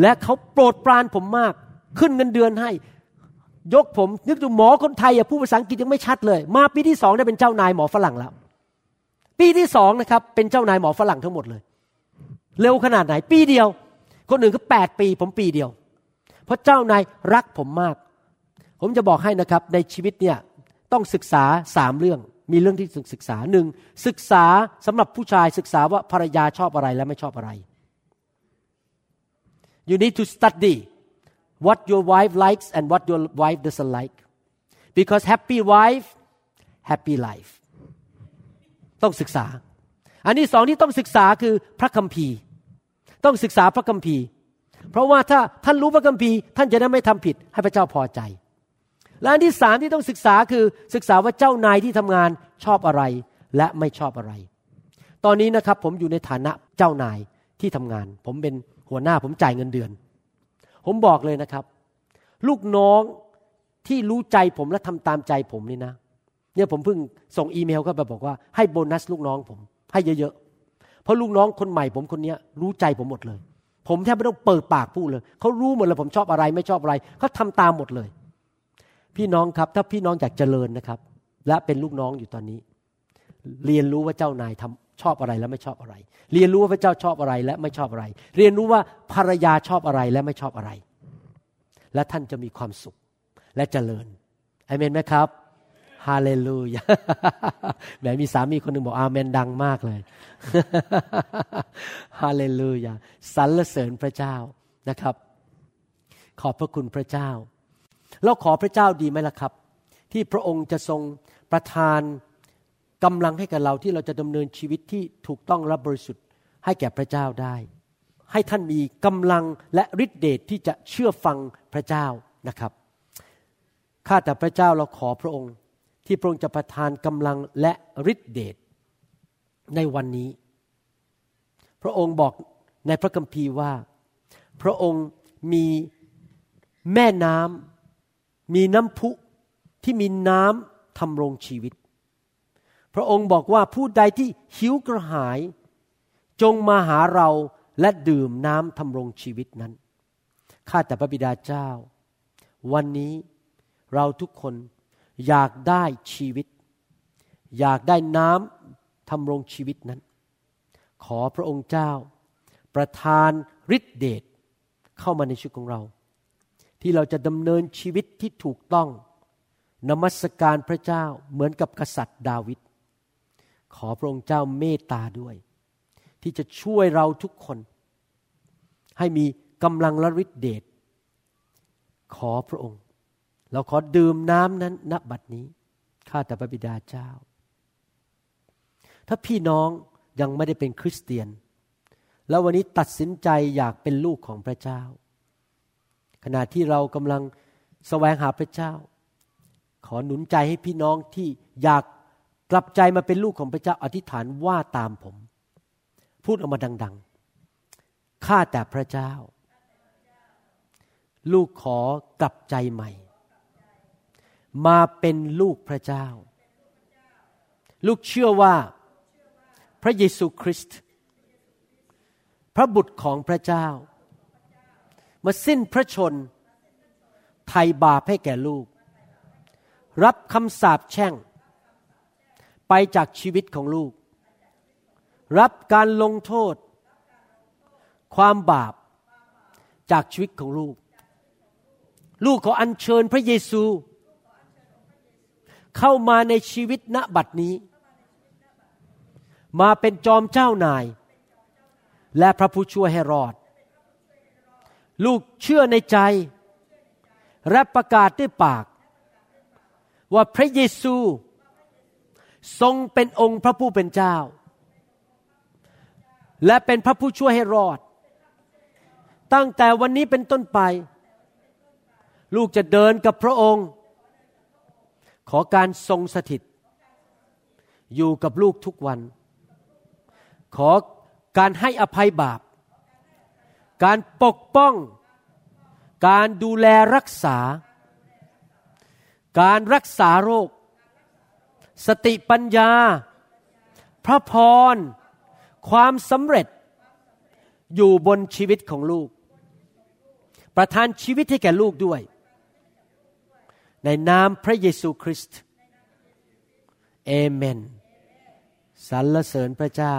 และเขาโปรดปรานผมมาก ขึ้นเงินเดือนให้ ยกผมนึกดูหมอคนไทยอะผู้ภาษาอังกฤษยังไม่ชัดเลย มาปีที่สองได้เป็นเจ้านายหมอฝรั่งแล้ว ปีที่สองนะครับ เป็นเจ้านายหมอฝรั่งทั้งหมดเลย เร็วขนาดไหน ปีเดียว คนอื่นก็แปดปี ผมปีเดียว เพราะเจ้านายรักผมมาก ผมจะบอกให้นะครับ ในชีวิตเนี่ยต้องศึกษาสามเรื่อง มีเรื่องที่ศึกษาหนึ่งศึกษาสำหรับผู้ชายศึกษาว่าภรรยาชอบอะไรและไม่ชอบอะไร you need to study what your wife likes and what your wife doesn't like because happy wife happy life ต้องศึกษา อันที่สองที่ต้องศึกษาคือพระคัมภีร์ ต้องศึกษาพระคัมภีร์ เพราะว่าถ้าท่านรู้พระคัมภีร์ท่านจะได้ไม่ทำผิดให้พระเจ้าพอใจ และอันที่สามที่ต้องศึกษาคือศึกษาว่าเจ้านายที่ทำงานชอบอะไรและไม่ชอบอะไร ตอนนี้นะครับผมอยู่ในฐานะเจ้านายที่ทำงาน ผมเป็นหัวหน้าผมจ่ายเงินเดือน ผมบอกเลยนะครับ ลูกน้องที่รู้ใจผมและทำตามใจผมนี่นะ เนี่ยผมเพิ่งส่งอีเมลก็ไปบอกว่าให้โบนัสลูกน้องผม ให้เยอะๆ เพราะลูกน้องคนใหม่ผมคนนี้รู้ใจผมหมดเลย ผมแทบไม่ต้องเปิดปากพูดเลย เขารู้หมดเลยผมชอบอะไรไม่ชอบอะไร เขาทาตามหมดเลย พี่น้องครับ ถ้าพี่น้องอยากเจริญนะครับ และเป็นลูกน้องอยู่ตอนนี้ เรียนรู้ว่าเจ้านายทำ ชอบอะไรและไม่ชอบอะไร เรียนรู้ว่าพระเจ้าชอบอะไรและไม่ชอบอะไร เรียนรู้ว่าภรรยาชอบอะไรและไม่ชอบอะไร และท่านจะมีความสุขและเจริญอเมนไหมครับฮาเลลูยาแหมมีสามีคนหนึ่งบอกอาเมนดังมากเลยฮาเลลูยาสรรเสริญพระเจ้านะครับ ขอบพระคุณพระเจ้า เราขอพระเจ้าดีไหมล่ะครับ ที่พระองค์จะทรงประทาน กำลังให้กับเราที่เราจะดำเนินชีวิตที่ถูกต้องและบริสุทธิ์ให้แก่พระเจ้าได้ ให้ท่านมีกำลังและฤทธิเดชทที่จะเชื่อฟังพระเจ้านะครับข้าแต่พระเจ้าเราขอพระองค์ ที่พระองค์จะประทานกำลังและฤทธิเดชในวันนี้ พระองค์บอกในพระคัมภีร์ว่า พระองค์มีแม่น้ำมีน้ำพุที่มีน้ำทำรงชีวิต พระองค์บอกว่าผู้ใดที่หิวกระหาย จงมาหาเราและดื่มน้ำทำรงชีวิตนั้น ข้าแต่พระบิดาเจ้า วันนี้เราทุกคนอยากได้ชีวิต อยากได้น้ำทำรงชีวิตนั้น ขอพระองค์เจ้า ประทานฤทธิเดชเข้ามาในชีวิตของเรา ที่เราจะดำเนินชีวิตที่ถูกต้องนมัสการพระเจ้าเหมือนกับกษัตริย์ดาวิด ขอพระองค์เจ้าเมตตาด้วย ที่จะช่วยเราทุกคน ให้มีกำลังละฤทธิเดชขอพระองค์ เราขอดื่มน้ำนั้นณบัดนี้ ข้าแต่พระบิดาเจ้า ถ้าพี่น้องยังไม่ได้เป็นคริสเตียน แล้ววันนี้ตัดสินใจอยากเป็นลูกของพระเจ้า ขณะที่เรากำลังแสวงหาพระเจ้า ขอหนุนใจให้พี่น้องที่อยาก กลับใจมาเป็นลูกของพระเจ้าอธิษฐานว่าตามผม พูดออกมาดัง ๆ ข้าแต่พระเจ้า ลูกขอกลับใจใหม่ มาเป็นลูกพระเจ้า ลูกเชื่อว่า พระเยซูคริสต์พระบุตรของพระเจ้า มาสิ้นพระชนไถ่บาปให้แก่ลูก รับคำสาปแช่ง ไปจากชีวิตของลูก รับการลงโทษ ความบาปจากชีวิตของลูก ลูกขออัญเชิญพระเยซู เข้ามาในชีวิตณบัดนี้ มาเป็นจอมเจ้านาย และพระผู้ช่วยให้รอด ลูกเชื่อในใจ และประกาศด้วยปาก ว่าพระเยซู ทรงเป็นองค์พระผู้เป็นเจ้า และเป็นพระผู้ช่วยให้รอด ตั้งแต่วันนี้เป็นต้นไป ลูกจะเดินกับพระองค์ ขอการทรงสถิต อยู่กับลูกทุกวัน ขอการให้อภัยบาป การปกป้อง การดูแลรักษา การรักษาโรค สติปัญญา พระพร ความสำเร็จอยู่บนชีวิตของลูก ประทานชีวิตให้แก่ลูกด้วย ในนามพระเยซูคริสต์เอเมนสรรเสริญพระเจ้า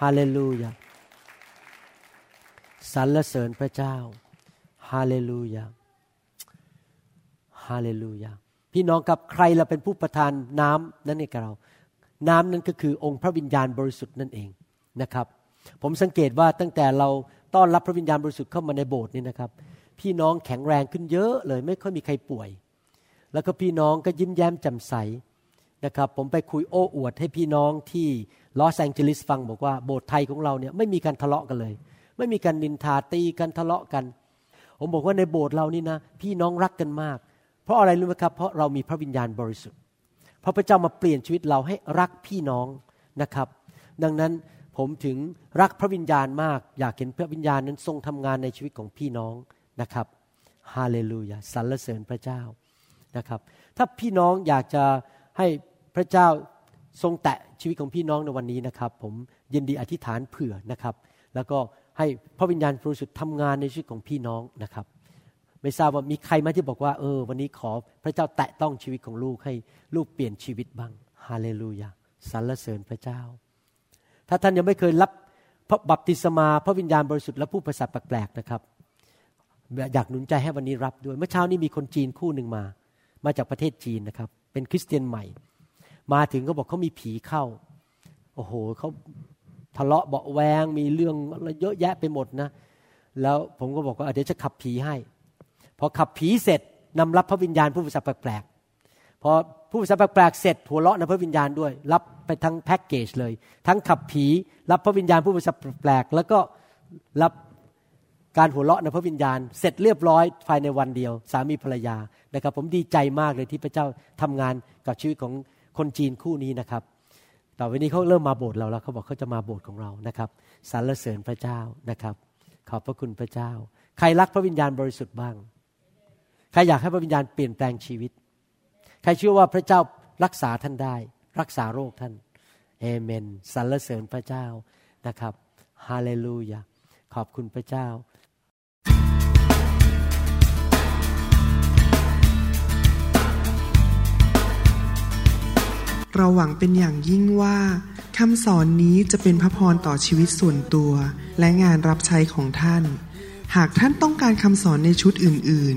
ฮาเลลูยาสรรเสริญพระเจ้าฮาเลลูยาฮาเลลูยา พี่น้องกับใครเราเป็นผู้ประทานน้ำนั้นให้กับเรา น้ำนั้นก็คือองค์พระวิญญาณบริสุทธิ์นั่นเองนะครับ ผมสังเกตว่าตั้งแต่เราต้อนรับพระวิญญาณบริสุทธิ์เข้ามาในโบสถ์นี่นะครับ พี่น้องแข็งแรงขึ้นเยอะเลยไม่ค่อยมีใครป่วย แล้วก็พี่น้องก็ยิ้มแย้มแจ่มใสนะครับ ผมไปคุยโอ้อวดให้พี่น้องที่ลอสแองเจลิสฟังบอกว่าโบสถ์ไทยของเราเนี่ยไม่มีการทะเลาะกันเลย ไม่มีการนินทาตีกันทะเลาะกัน ผมบอกว่าในโบสถ์เรานี่นะ พี่น้องรักกันมาก ราะอะไรรู้ไหมครับ เพราะเรามีพระวิญญาณบริสุทธิ์ พระพระเจ้ามาเปลี่ยนชีวิตเราให้รักพี่น้องนะครับ ดังนั้นผมถึงรักพระวิญญาณมาก อยากเห็นพระวิญญาณนั้นทรงทำงานในชีวิตของพี่น้องนะครับฮาเลลูยาสรรเสริญพระเจ้านะครับ ถ้าพี่น้องอยากจะให้พระเจ้าทรงแตะชีวิตของพี่น้องในวันนี้นะครับ ผมยินดีอธิษฐานเผื่อนะครับ แล้วก็ให้พระวิญญาณบริสุทธิ์ทำงานในชีวิตของพี่น้องนะครับ ไม่ทราบว่ามีใครไหมที่บอกว่า เออ วันนี้ขอพระเจ้าแตะต้องชีวิตของลูกให้ลูกเปลี่ยนชีวิตบ้างฮาเลลูยาสรรเสริญพระเจ้า ถ้าท่านยังไม่เคยรับพระบัพติศมาพระวิญญาณบริสุทธิ์และผู้ประสาทแปลกๆนะครับอยากหนุนใจให้วันนี้รับด้วย เมื่อเช้านี้มีคนจีนคู่หนึ่งมา มาจากประเทศจีนนะครับ เป็นคริสเตียนใหม่ มาถึงเขาบอกเขามีผีเข้า โอ้โหเขาทะเลาะเบาแวงมีเรื่องเยอะแยะไปหมดนะ แล้วผมก็บอกว่าเดี๋ยวจะขับผีให้ พอขับผีเสร็จนำรับพระวิญญาณผู้ประสาแปลกๆพอผู้ประสาแปลกๆเสร็จหัวเราะในพระวิญญาณด้วย รับไปทั้งแพ็กเกจเลย ทั้งขับผีรับพระวิญญาณผู้ประสาแปลกๆแล้วก็รับการหัวเราะในพระวิญญาณ เสร็จเรียบร้อยภายในวันเดียว สามีภรรยานะครับ ผมดีใจมากเลยที่พระเจ้าทำงานกับชีวิตของคนจีนคู่นี้นะครับต่อไปนี้เขาเริ่มมาโบสถ์เราแล้วเขาบอกเขาจะมาโบสถ์ของเรานะครับสรรเสริญพระเจ้านะครับ ขอบพระคุณพระเจ้า ใครรักพระวิญญาณบริสุทธิ์บ้าง ใครอยากให้พระวิญญาณเปลี่ยนแปลงชีวิต ใครเชื่อว่าพระเจ้ารักษาท่านได้ รักษาโรคท่านเอเมนสรรเสริญพระเจ้านะครับฮาเลลูยาขอบคุณพระเจ้า
เราหวังเป็นอย่างยิ่งว่าคำสอนนี้จะเป็นพระพรต่อชีวิตส่วนตัว และงานรับใช้ของท่าน หากท่านต้องการคำสอนในชุดอื่น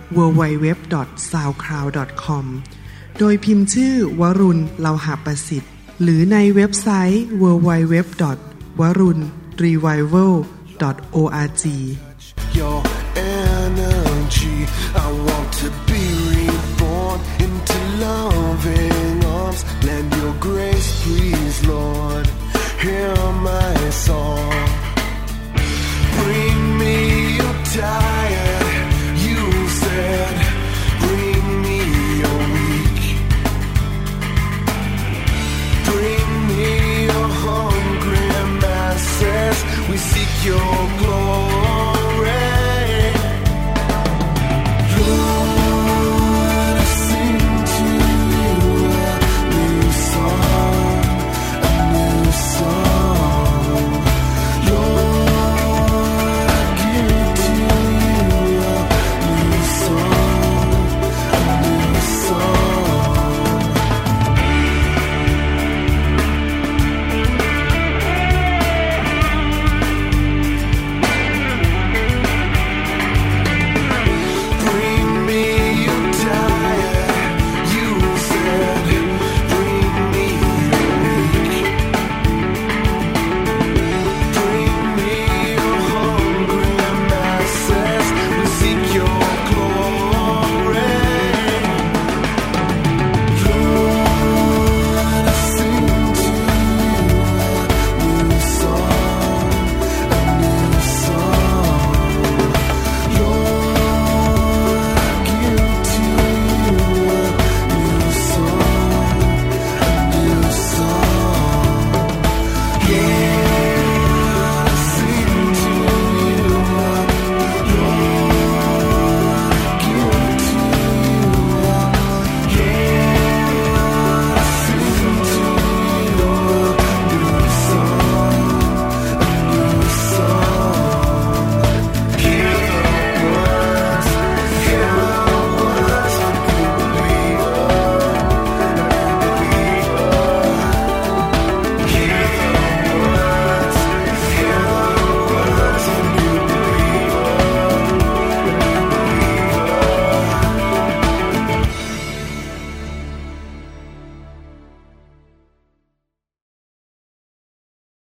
www.soundcloud.com โดยพิมพ์ชื่อวรุณเลาหาประสิทธิ์ หรือในเว็บไซต์ www.
วรุณ revival org Your energy I want to be reborn into loving arms Lend your grace please Lord Hear my song Bring me your tired your glory.